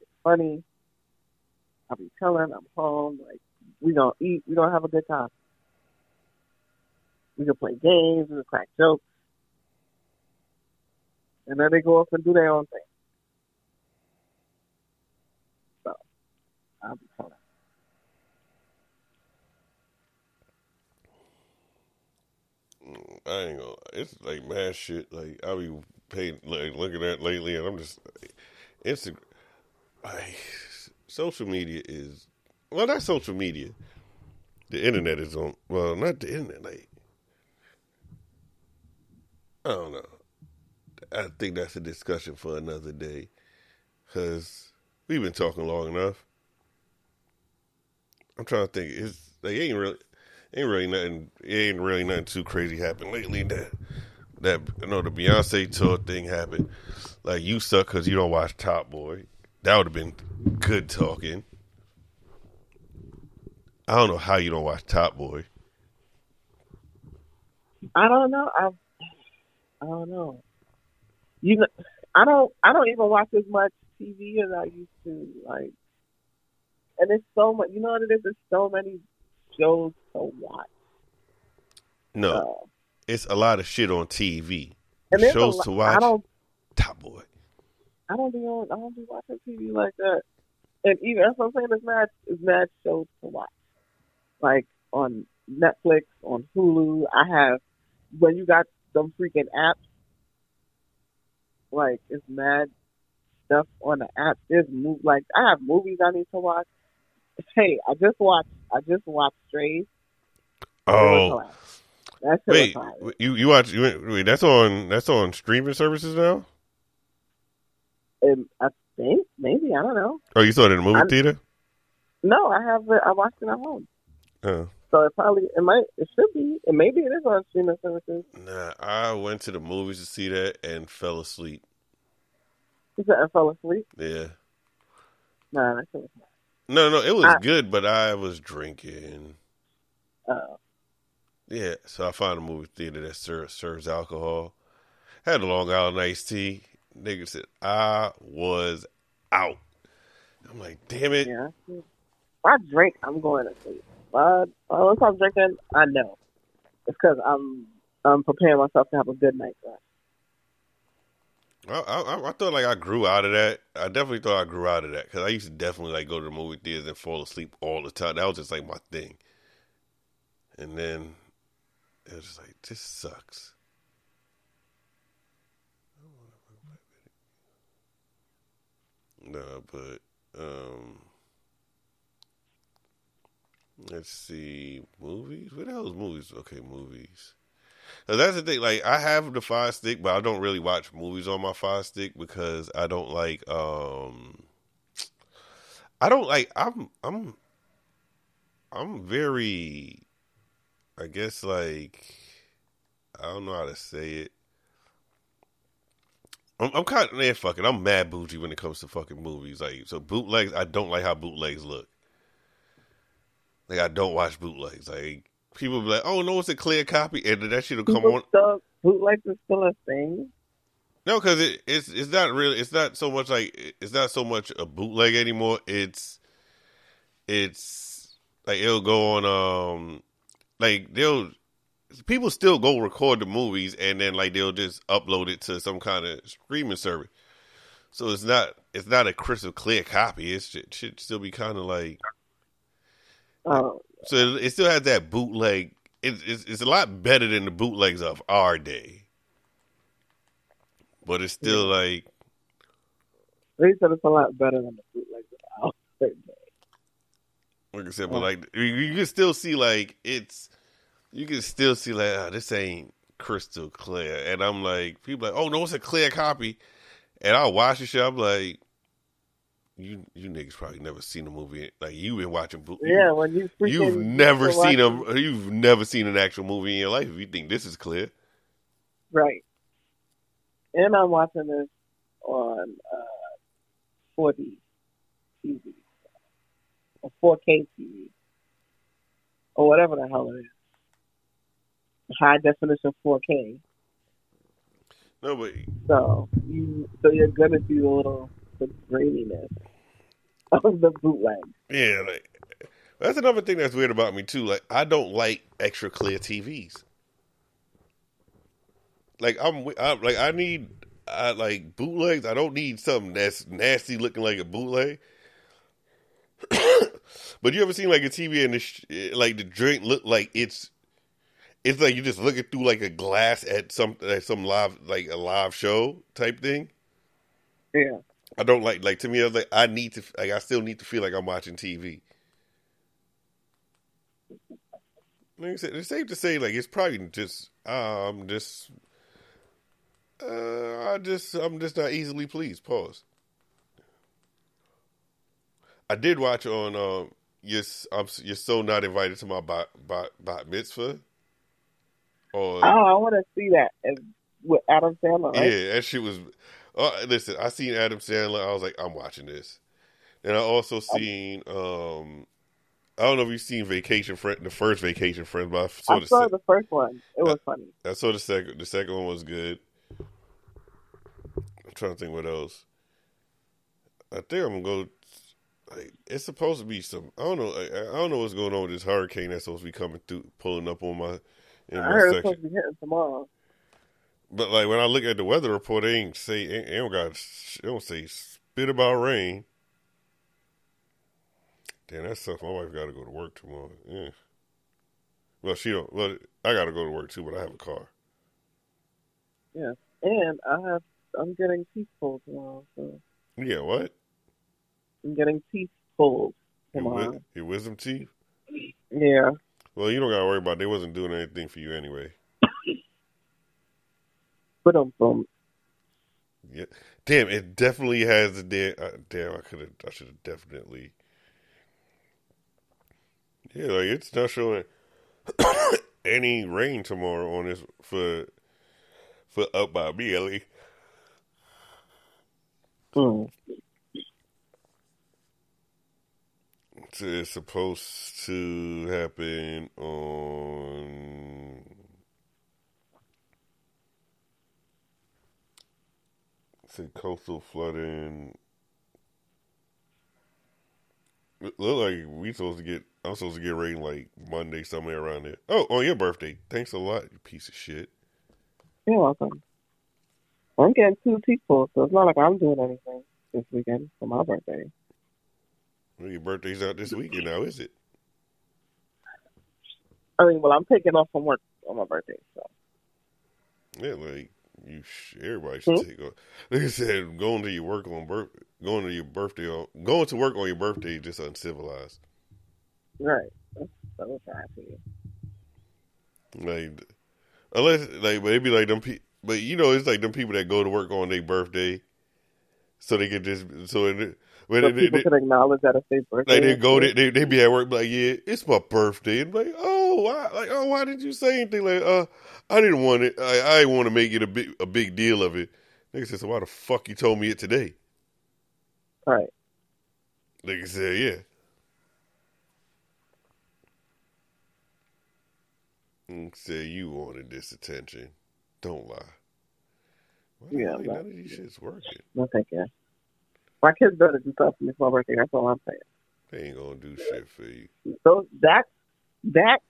It's funny. I'll be chilling. I'm home. Like we gonna eat. We gonna have a good time. We can play games. We can crack jokes, and then they go off and do their own thing. So I'll be chilling. Mm, I ain't gonna. It's like mad shit. Like I be paying, like looking at lately, and I'm just Instagram. like social media is well, not social media. The internet is on. Well, not the internet. Like I don't know. I think that's a discussion for another day because we've been talking long enough. I'm trying to think. It's like ain't really, ain't really nothing. It ain't really nothing too crazy happened lately. That that you know the Beyonce tour thing happened. Like you suck because you don't watch Top Boy. That would have been good talking. I don't know how you don't watch Top Boy. I don't know. I I don't know. You know, I don't I don't even watch as much TV as I used to. Like, and it's so much. You know what it is? There's so many shows to watch. No, Uh, it's a lot of shit on TV. and Shows lot- to watch. I don't Top Boy. I don't be on I don't be watching TV like that. And even that's what I'm saying. It's mad it's mad shows to watch. Like on Netflix, on Hulu. I have when you got some freaking apps. Like it's mad stuff on the app. There's move like I have movies I need to watch. Hey, I just watched I just watched Strays. Oh, hilarious. That shit wait, you you watch? You, wait, that's on that's on streaming services now. And I think maybe I don't know. Oh, you saw it in the movie I'm- theater? No, I have. I watched it at home. Oh. So it probably it might it should be and maybe it is on streaming services. Nah, I went to the movies to see that and fell asleep. You said I fell asleep. Yeah. Nah, that shit was No, no, it was I- good, but I was drinking. uh, Yeah, so I found a movie theater that serves, serves alcohol. Had a Long Island iced tea. Nigga said I was out. I'm like, damn it. yeah. If I drink, I'm going to sleep. Once I'm drinking, I know it's because I'm I'm preparing myself to have a good night rest. I, I, I thought like I grew out of that. I definitely thought I grew out of that because I used to definitely like go to the movie theaters and fall asleep all the time. That was just like my thing. And then it was just like this sucks. No, but um, let's see movies. What is movies? Okay, movies. Now, that's the thing. Like, I have the Fire Stick, but I don't really watch movies on my Fire Stick because I don't like. um I don't like. I'm. I'm. I'm very. I guess like. I don't know how to say it. I'm, I'm kind of man. Fuck it. I'm mad bougie when it comes to fucking movies. Like, so bootlegs. I don't like how bootlegs look. Like, I don't watch bootlegs. Like, people be like, "Oh no, it's a clear copy," and that shit'll come People on. still bootlegs is still a thing. No, because it, it's it's not really. It's not so much like it's not so much a bootleg anymore. It's it's like it'll go on. Um, like they'll people still go record the movies and then like they'll just upload it to some kind of streaming service. So it's not it's not a crystal clear copy. It should, should still be kind of like Oh, so. It, it still has that bootleg. It's, it's it's a lot better than the bootlegs of our day. But it's still like they said it's a lot better than the bootlegs of our day. Like I said, but oh. like you, you can still see like it's you can still see like oh, this ain't crystal clear, and I'm like people like oh no, it's a clear copy, and I'll watch the show. I'm like you you niggas probably never seen a movie like you've been watching. Yeah, when you freaking You've never seen watch- a you've never seen an actual movie in your life if you think this is clear. right. And I'm watching this on uh, 4D TV or 4K TV or whatever the hell it is. High definition 4K. No, but So you so you're gonna see a little the graininess of the bootleg. yeah, like that's another thing that's weird about me too. Like I don't like extra clear TVs. Like I'm, I'm like I need I like bootlegs. I don't need something that's nasty looking like a bootleg. but you ever seen like a TV and the sh- like the drink look like it's it's like you're just looking through like a glass at some at some live like a live show type thing. Yeah. I don't like like to me. I was like I need to like I still need to feel like I'm watching TV. Like I said, it's safe to say like it's probably just um just uh I just I'm just not easily pleased. Pause. I did watch on um yes I'm you're so not invited to my bat bat, bat mitzvah. Or Oh, I want to see that as, with Adam Sandler. Right? yeah, that shit was. Uh, listen, I seen Adam Sandler. I was like, I'm watching this. And I also seen. um I don't know if you've seen Vacation Friend, the first Vacation Friend, but I saw I the saw sec- the first one. It was funny. I saw the second. The second one was good. I'm trying to think what else. I think I'm gonna go. Like, it's supposed to be some. I don't know. I, I don't know what's going on with this hurricane that's supposed to be coming through, pulling up on my in I my heard it's supposed to be hitting tomorrow. But like when I look at the weather report, they ain't see they don't got they don't say spit about rain. Damn, that sucks. My wife got to go to work tomorrow. Yeah. Well, she don't. Well, I got to go to work too, but I have a car. Yeah, and I have I'm getting teeth pulled tomorrow, so Yeah, what? I'm getting teeth pulled Your, tomorrow. wi- your wisdom teeth? Yeah, Well, you don't got to worry about. It. They wasn't doing anything for you anyway. But um, boom. Yeah. Damn, it definitely has the damn. Uh, damn, I could have. I should have definitely. Yeah, like it's not showing any rain tomorrow on this for for up by least. Mm. So It's supposed to happen on. Say coastal flooding. It look like we supposed to get. I'm supposed to get rain like Monday somewhere around there. Oh, on your birthday. Thanks a lot, you piece of shit. You're welcome. I'm getting two pulled, so it's not like I'm doing anything this weekend for my birthday. Well, your birthday's out this weekend now, is it? I mean, well, I'm taking off from work on my birthday, so Yeah, like you, everybody should Hmm? take off. Like I said, going to your work on birth, going to your birthday on, going to work on your birthday is just uncivilized. right. That's, that was happy. Like, unless like, but it'd be like them. Pe- but you know, it's like them people that go to work on their birthday, so they could just so it, when So they, people they, can acknowledge that it's their birthday. like they go, they, they they be at work, like, yeah, it's my birthday, and like, oh, why, like, oh, why did you say anything? Like, uh, I didn't want it. I, I didn't want to make it a big a big deal of it. Nigga said, so why the fuck you told me it today? Right. Nigga said, yeah. And said you wanted this attention. Don't lie. Why Yeah, hell ain't right. none of these shit's working. No, thank you. My kids better do stuff for me for my birthday. That's all I'm saying. They ain't gonna do shit for you. So that that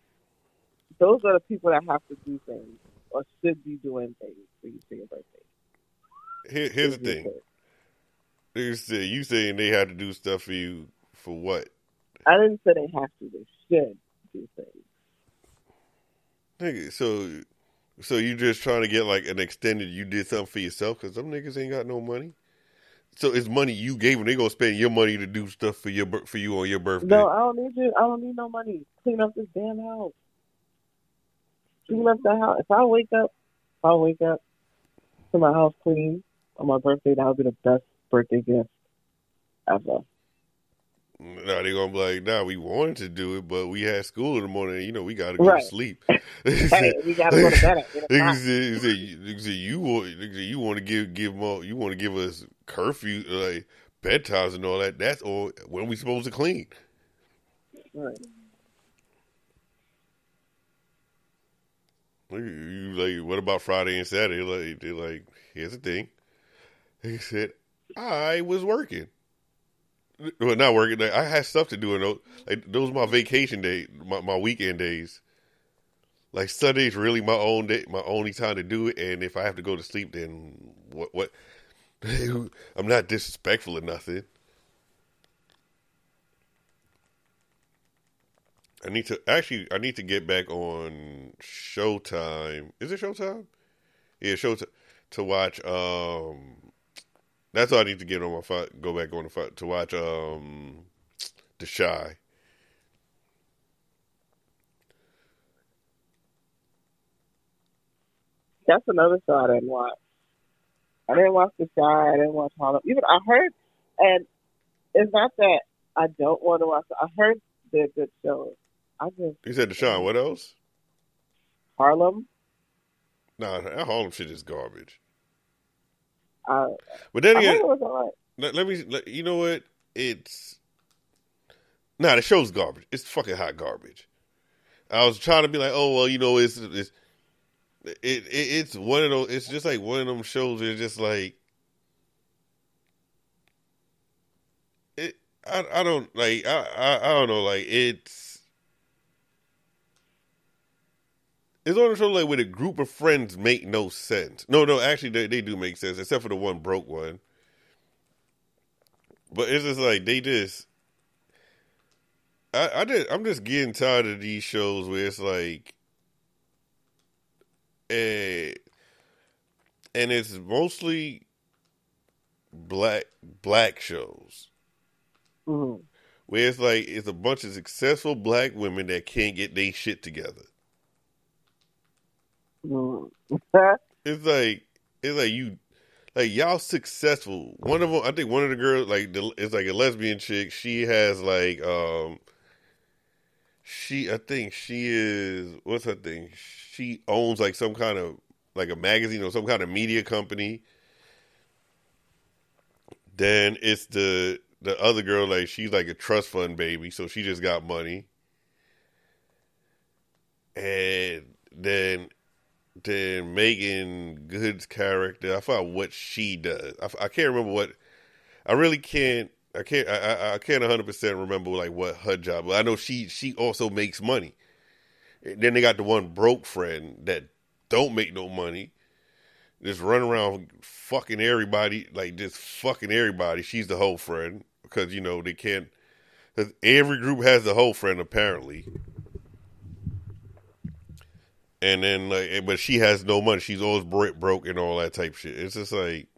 those are the people that have to do things or should be doing things for you for your birthday. Here, here's the Should be thing. You said, you saying they had to do stuff for you for what? I didn't say they have to. They should do things. Nigga, so so you just trying to get like an extended? You did something for yourself because some niggas ain't got no money. So it's money you gave them. They gonna spend your money to do stuff for your for you on your birthday. No, I don't need you. I don't need no money. Clean up this damn house. Clean up the house. If I wake up, if I wake up to my house clean on my birthday, that would be the best birthday gift ever. Now they're gonna be like, nah, we wanted to do it, but we had school in the morning. You know, we gotta go Right. to sleep. Hey, we gotta go to bed at Nigga said, you- said, you want, you want to give give more, you want to give us curfew like bedtimes and all that. That's all. When we supposed to clean? Right. You like, what about Friday and Saturday? Like, they like, here's the thing. He said, I was working. Well, not working. Like, I had stuff to do in those. Like, those my vacation day, my, my weekend days. Like Sunday's really my own day, my only time to do it. And if I have to go to sleep, then what? What? I'm not disrespectful or nothing. I need to actually. I need to get back on Showtime. Is it Showtime? Yeah, Showtime to watch um That's all I need to get on my phone. Go back on the phone to watch um, The Chi. That's another show I didn't watch. I didn't watch The Chi. I didn't watch Harlem. Even I heard, and it's not that I don't want to watch. I heard they're good shows. I just You said Chi. What else? Harlem. Nah, that Harlem shit is garbage. I, But then again, heard it was alright. let, let me. Let, you know what? It's nah. The show's garbage. It's fucking hot garbage. I was trying to be like, oh well, you know, it's it's it, it it's one of those. It's just like one of them shows. It's just like it. I I don't like. I I, I don't know. Like it's. It's on a show like with a group of friends make no sense. No, no, actually they, they do make sense, except for the one broke one. But it's just like they just I, I did I'm just getting tired of these shows where it's like eh, and it's mostly black black shows. Mhm. Where it's like it's a bunch of successful black women that can't get their shit together. It's like it's like you like y'all successful. One of them, I think one of the girls like the, it's like a lesbian chick. She has like um she I think she is what's her thing? She owns like some kind of like a magazine or some kind of media company. Then it's the the other girl like she's like a trust fund baby, so she just got money. And then then Meagan Good's character, I forgot what she does. I, I can't remember what. I really can't. I can't. I, I, I can't one hundred percent remember like what her job. But I know she she also makes money. And then they got the one broke friend that don't make no money, just run around fucking everybody, like just fucking everybody. She's the whole friend because you know they can't. Cause every group has the whole friend apparently and then like, but she has no money. She's always broke, broke and all that type of shit. It's just like,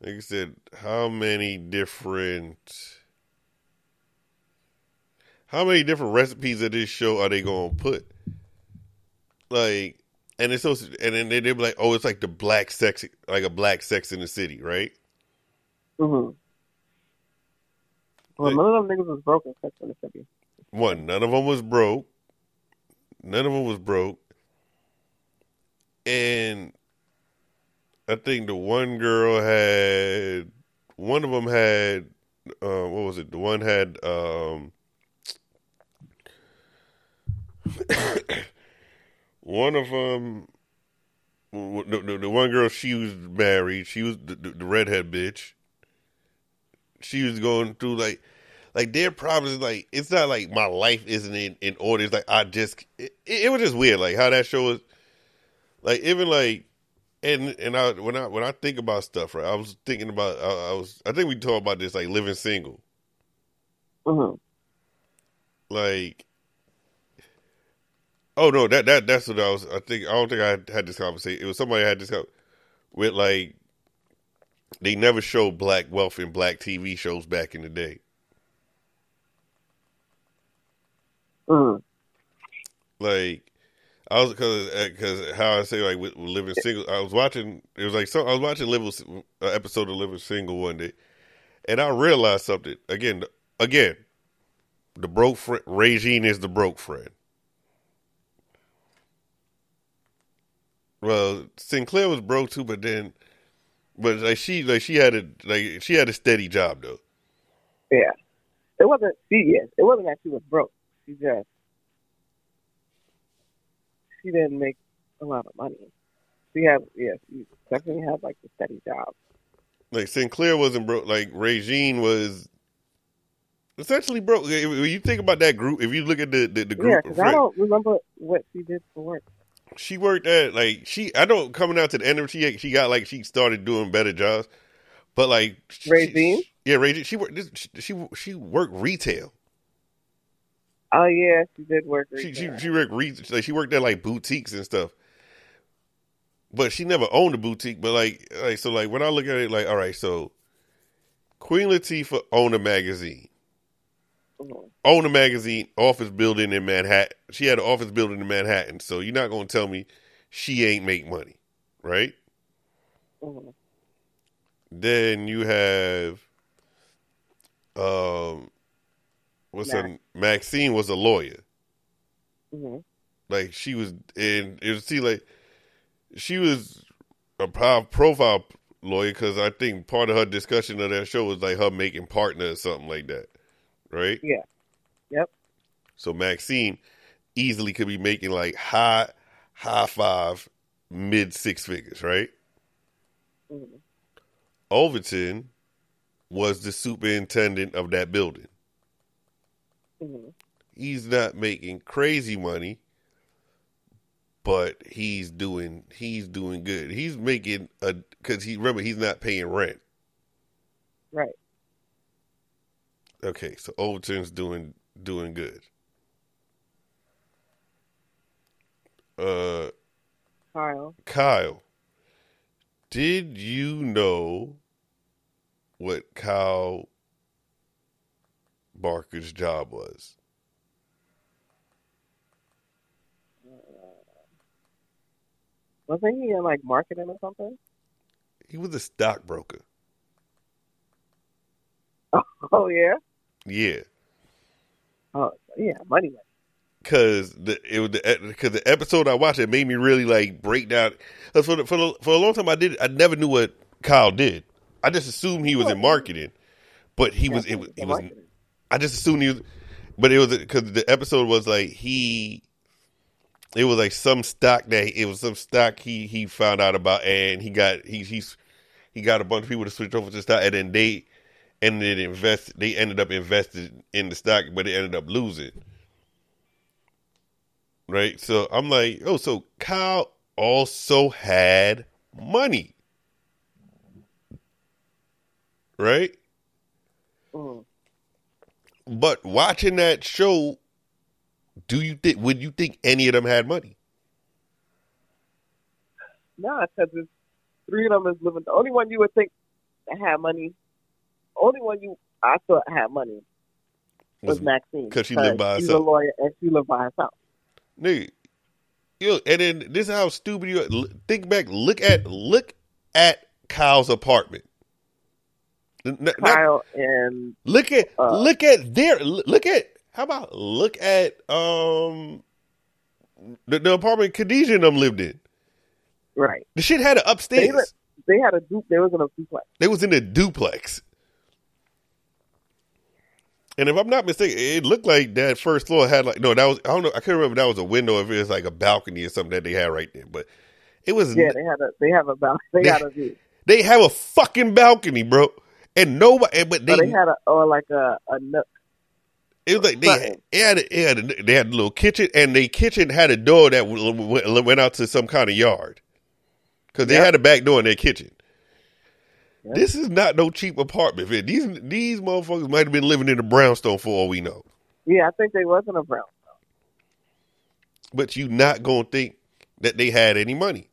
like I said, how many different, how many different recipes of this show are they gonna put? Like, and it's so, and then they they be like, oh, it's like the black sex, like a black Sex in the City, right? Mhm. Well, none of them niggas was broken except for the city. One, none of them was broke. None of them was broke. And I think the one girl had, one of them had, uh, what was it? The one had, um, one of them, the, the, the one girl, she was married. She was the, the, the redhead bitch. She was going through like, like their problems is like it's not like my life isn't in, in order. It's like I just it, it was just weird, like how that show was like even like and and I when I when I think about stuff, right? I was thinking about I, I was I think we talked about this like living single, Mhm. like. Oh no, that that that's what I was. I think I don't think I had, this conversation. It was somebody I had this with like they never showed black wealth in black TV shows back in the day. Mhm. like I was because because how I say like with, with living single. I was watching. It was like some. I was watching living uh, episode of Living Single one day, and I realized something again. Again, the broke friend Regine is the broke friend. Well, Synclaire was broke too, but then, but like she like she had a like she had a steady job though. Yeah. It wasn't she yes. It wasn't that she was broke. She just she didn't make a lot of money. She had yeah, she definitely had like a steady job. Like Synclaire wasn't broke. Like Regine was essentially broke. When you think about that group, if you look at the the, the Yeah, group, because of I don't remember what she did for work. she worked at like she. I don't coming out to the end of she she got like she started doing better jobs, but like Regine? she- yeah, Regine. She worked. She she, she worked retail. Oh yeah, she did work. She she she worked like she worked at like boutiques and stuff. but she never owned a boutique. But like, like so, like when I look at it, like, all right, so Queen Latifah owned a magazine, Mhm. owned a magazine office building in Manhattan. She had an office building in Manhattan. So you're not gonna tell me she ain't make money, right? Mhm. Then you have, um, what's her Maxine was a lawyer. Mhm. Like she was, and it was see like she was a profile lawyer because I think part of her discussion of that show was like her making partner or something like that, right? Yeah. Yep. So Maxine easily could be making like high, high five, mid six figures, right? Mhm. Overton was the superintendent of that building. Mhm. He's not making crazy money, but he's doing he's doing good. He's making a because he remember he's not paying rent. Right. Okay, so Overton's doing doing good. Uh, Kyle. Kyle, did you know what Kyle Barker's job was? Wasn't he in like marketing or something? He was a stockbroker. Oh yeah. Yeah, Oh yeah, money. money. because the it was the because the episode I watched it made me really like break down. 'cause For the, for the, for a long time I did I never knew what Kyle did. I just assumed he was in oh. marketing, but he was it was he was. I just assumed he was, but it was because the episode was like he, it was like some stock that it was some stock he he found out about, and he got he he's he got a bunch of people to switch over to stock, and then they ended invest they ended up invested in the stock, but they ended up losing. Right, so I'm like, oh, so Kyle also had money, right? Mhm. But watching that show, do you think would you think any of them had money? No, because three of them is living. The only one you would think had money, only one you I thought had money was, Was Maxine 'cause she lived by herself. she's a lawyer and she lived by herself. Nigga, yo, and then this is how stupid you are. Think back. Look at look at Kyle's apartment. N- n- Kyle and look at uh, look at their look at how about look at um the, the apartment Khadijah and them lived in. right, The shit had an upstairs. They they had a du- They was in a duplex. They was in a duplex. And if I'm not mistaken, it looked like that first floor had like no, that was I don't know, I can't remember if that was a window if it was like a balcony or something that they had right there. But it was Yeah, they had a they have a balcony. They They- a they have a fucking balcony, bro. And nobody and- but they, So they had a or like a a nook. it was like they had, it had, a, it had a, they had a little kitchen and the kitchen had a door that w- w- went out to some kind of yard. Cuz they Yeah. had a back door in their kitchen. Yeah. This is not no cheap apartment. man. These these motherfuckers might have been living in a brownstone for all we know. Yeah, I think they wasn't a brownstone. but you not gonna think that they had any money.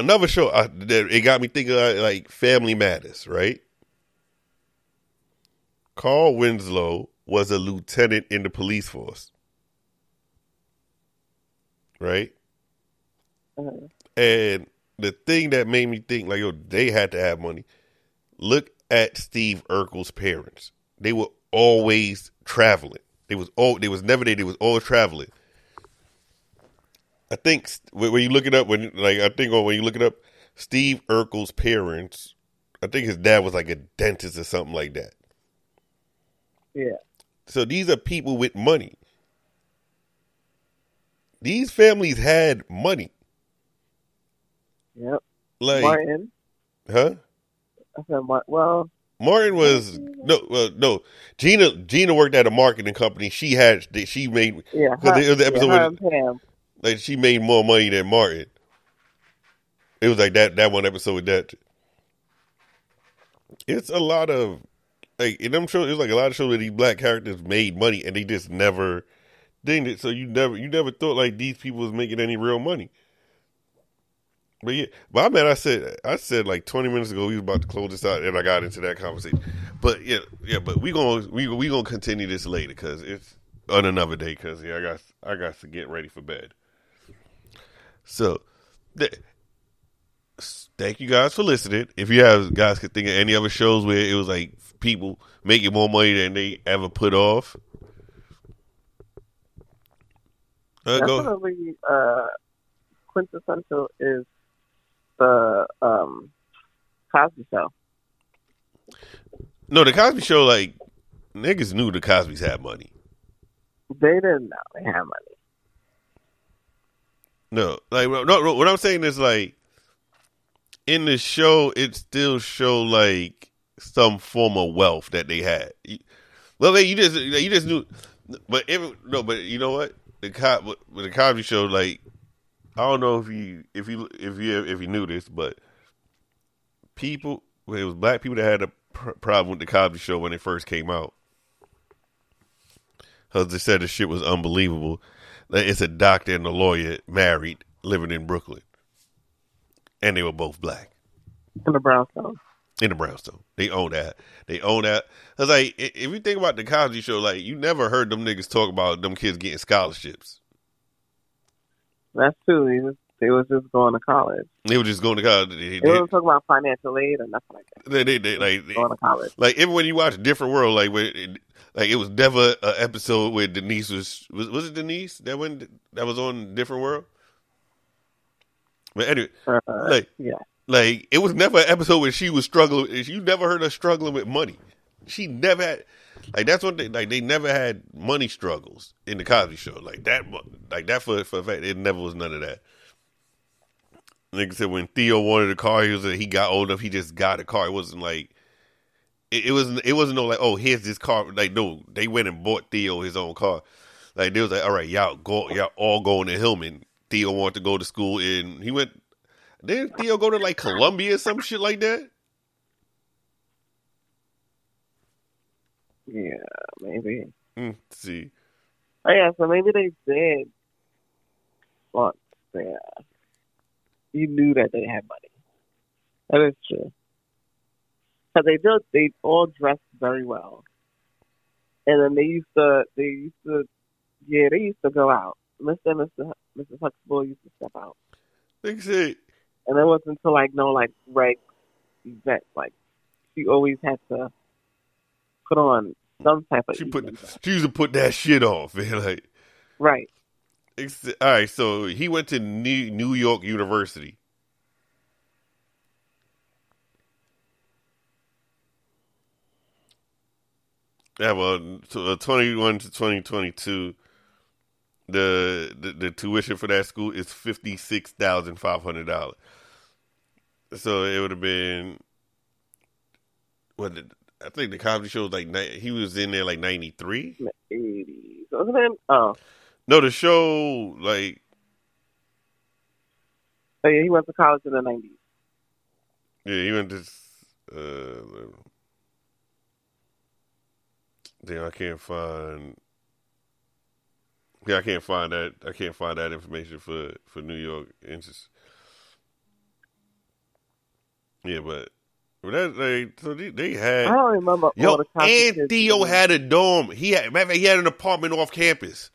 Another show uh, that it got me thinking like Family Matters, right? Carl Winslow was a lieutenant in the police force, right? Uh, And the thing that made me think like, yo, they had to have money. Look at Steve Urkel's parents. They were always traveling. They was all. They was never there. They was always traveling. I think when you look it up, when like I think when you look it up, Steve Urkel's parents. I think his dad was like a dentist or something like that. yeah, So these are people with money. These families had money. yep. Like, Martin. huh? I said, well, Martin was no, well, no. Gina, Gina worked at a marketing company. She had, she made, yeah. Her- it was the episode yeah, with- Pam. Like, she made more money than Martin. It was like that, that one episode with that. It's a lot of, like, in them shows, it was like a lot of shows where these black characters made money and they just never dinged it. So you never, you never thought like these people was making any real money. But yeah, but I mean, I said, I said like 20 minutes ago we was about to close this out, and I got into that conversation. But yeah, yeah, but we gonna we we gonna continue this later because it's on another day. Because yeah, I got I got to get ready for bed. So, th- thank you guys for listening. If you have guys could think of any other shows where it was like people making more money than they ever put off, uh, go. Definitely, uh, quintessential is the um, Cosby Show. No, the Cosby Show, like niggas knew the Cosby's had money. They didn't know they had money. No, like no, no, what I'm saying is like in the show, it still show like some form of wealth that they had. Well, like, you just you just knew, but every, no, but you know what? The Co- with the Cosby Show, like I don't know if you if you if you if you knew this, but people it was black people that had a pr- problem with the Cosby Show when it first came out. Because they said the shit was unbelievable. It's a doctor and a lawyer married, living in Brooklyn, and they were both black In the brownstone. in the brownstone. They own that. They own that. Was like, if you think about the Cosby Show, like you never heard them niggas talk about them kids getting scholarships. That's true. They was, just going to college. They were just going to college. They, They wasn't talking about financial aid or nothing like that. they, they, they- like, they- Going to college. like even when you watch Different World, like it, like it was never an episode where Denise was was was it Denise that went that was on Different World. But anyway, Uh, like yeah. like it was never an episode where she was struggling. You never heard her struggling with money. She never had like that's what they like. They never had money struggles in the Cosby Show like that. Like that for for a fact, it never was none of that. Like I said, when Theo wanted a car, he was he got old enough. He just got a car. It wasn't like it, it wasn't. It wasn't no like oh here's this car. Like no, they went and bought Theo his own car. Like they was like all right, y'all go, y'all all going to Hillman. Theo wanted to go to school and He went. Didn't Theo go to like Columbia or some shit like that? Yeah, maybe. Mm, see, Oh, yeah, so maybe they did once yeah You knew that they had money. That is true. Because they do, they all dressed very well. And then they used to, they used to, yeah, they used to go out. Mr. and Mr. Mrs. Huxtable used to step out. like I And it wasn't until like no like reg event. Like she always had to put on some type of she put event. she used to put that shit off. Man, like, right. all right. So he went to New, New York University. Yeah, well, t- uh, twenty one to twenty twenty two. The, the tuition for that school is fifty six thousand five hundred dollars. So it would have been what I think the Cosby Show was like ni- he was in there like ninety three. Eighties. Wasn't it? Oh. No, the show like Oh yeah, he went to college in the nineties. yeah, he went to uh damn I can't find yeah, I can't find that I can't find that information for for New York. Just yeah, but that like so they, they had I don't remember yo and Theo had a dorm. He had matter of fact, he had an apartment off campus.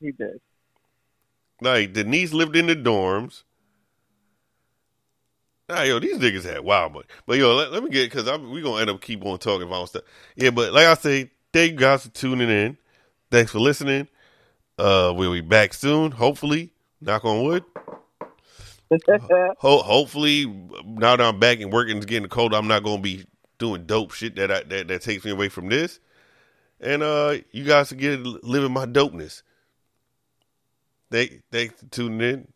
he did. Like Denise lived in the dorms. Nah, yo, these niggas had wild money. But yo, let, let me get because we gonna end up keep on talking about stuff. Yeah, but like I say, thank you guys for tuning in. Thanks for listening. Uh, we'll be back soon. Hopefully, knock on wood. Ho- hopefully, now that I'm back and working, it's getting cold. I'm not gonna be doing dope shit that I, that that takes me away from this. And uh, you guys can get living my dopeness. Thank, thanks for tuning in.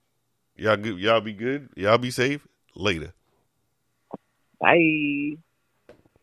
Y'all good. Y'all be good. Y'all be safe. Later. Bye.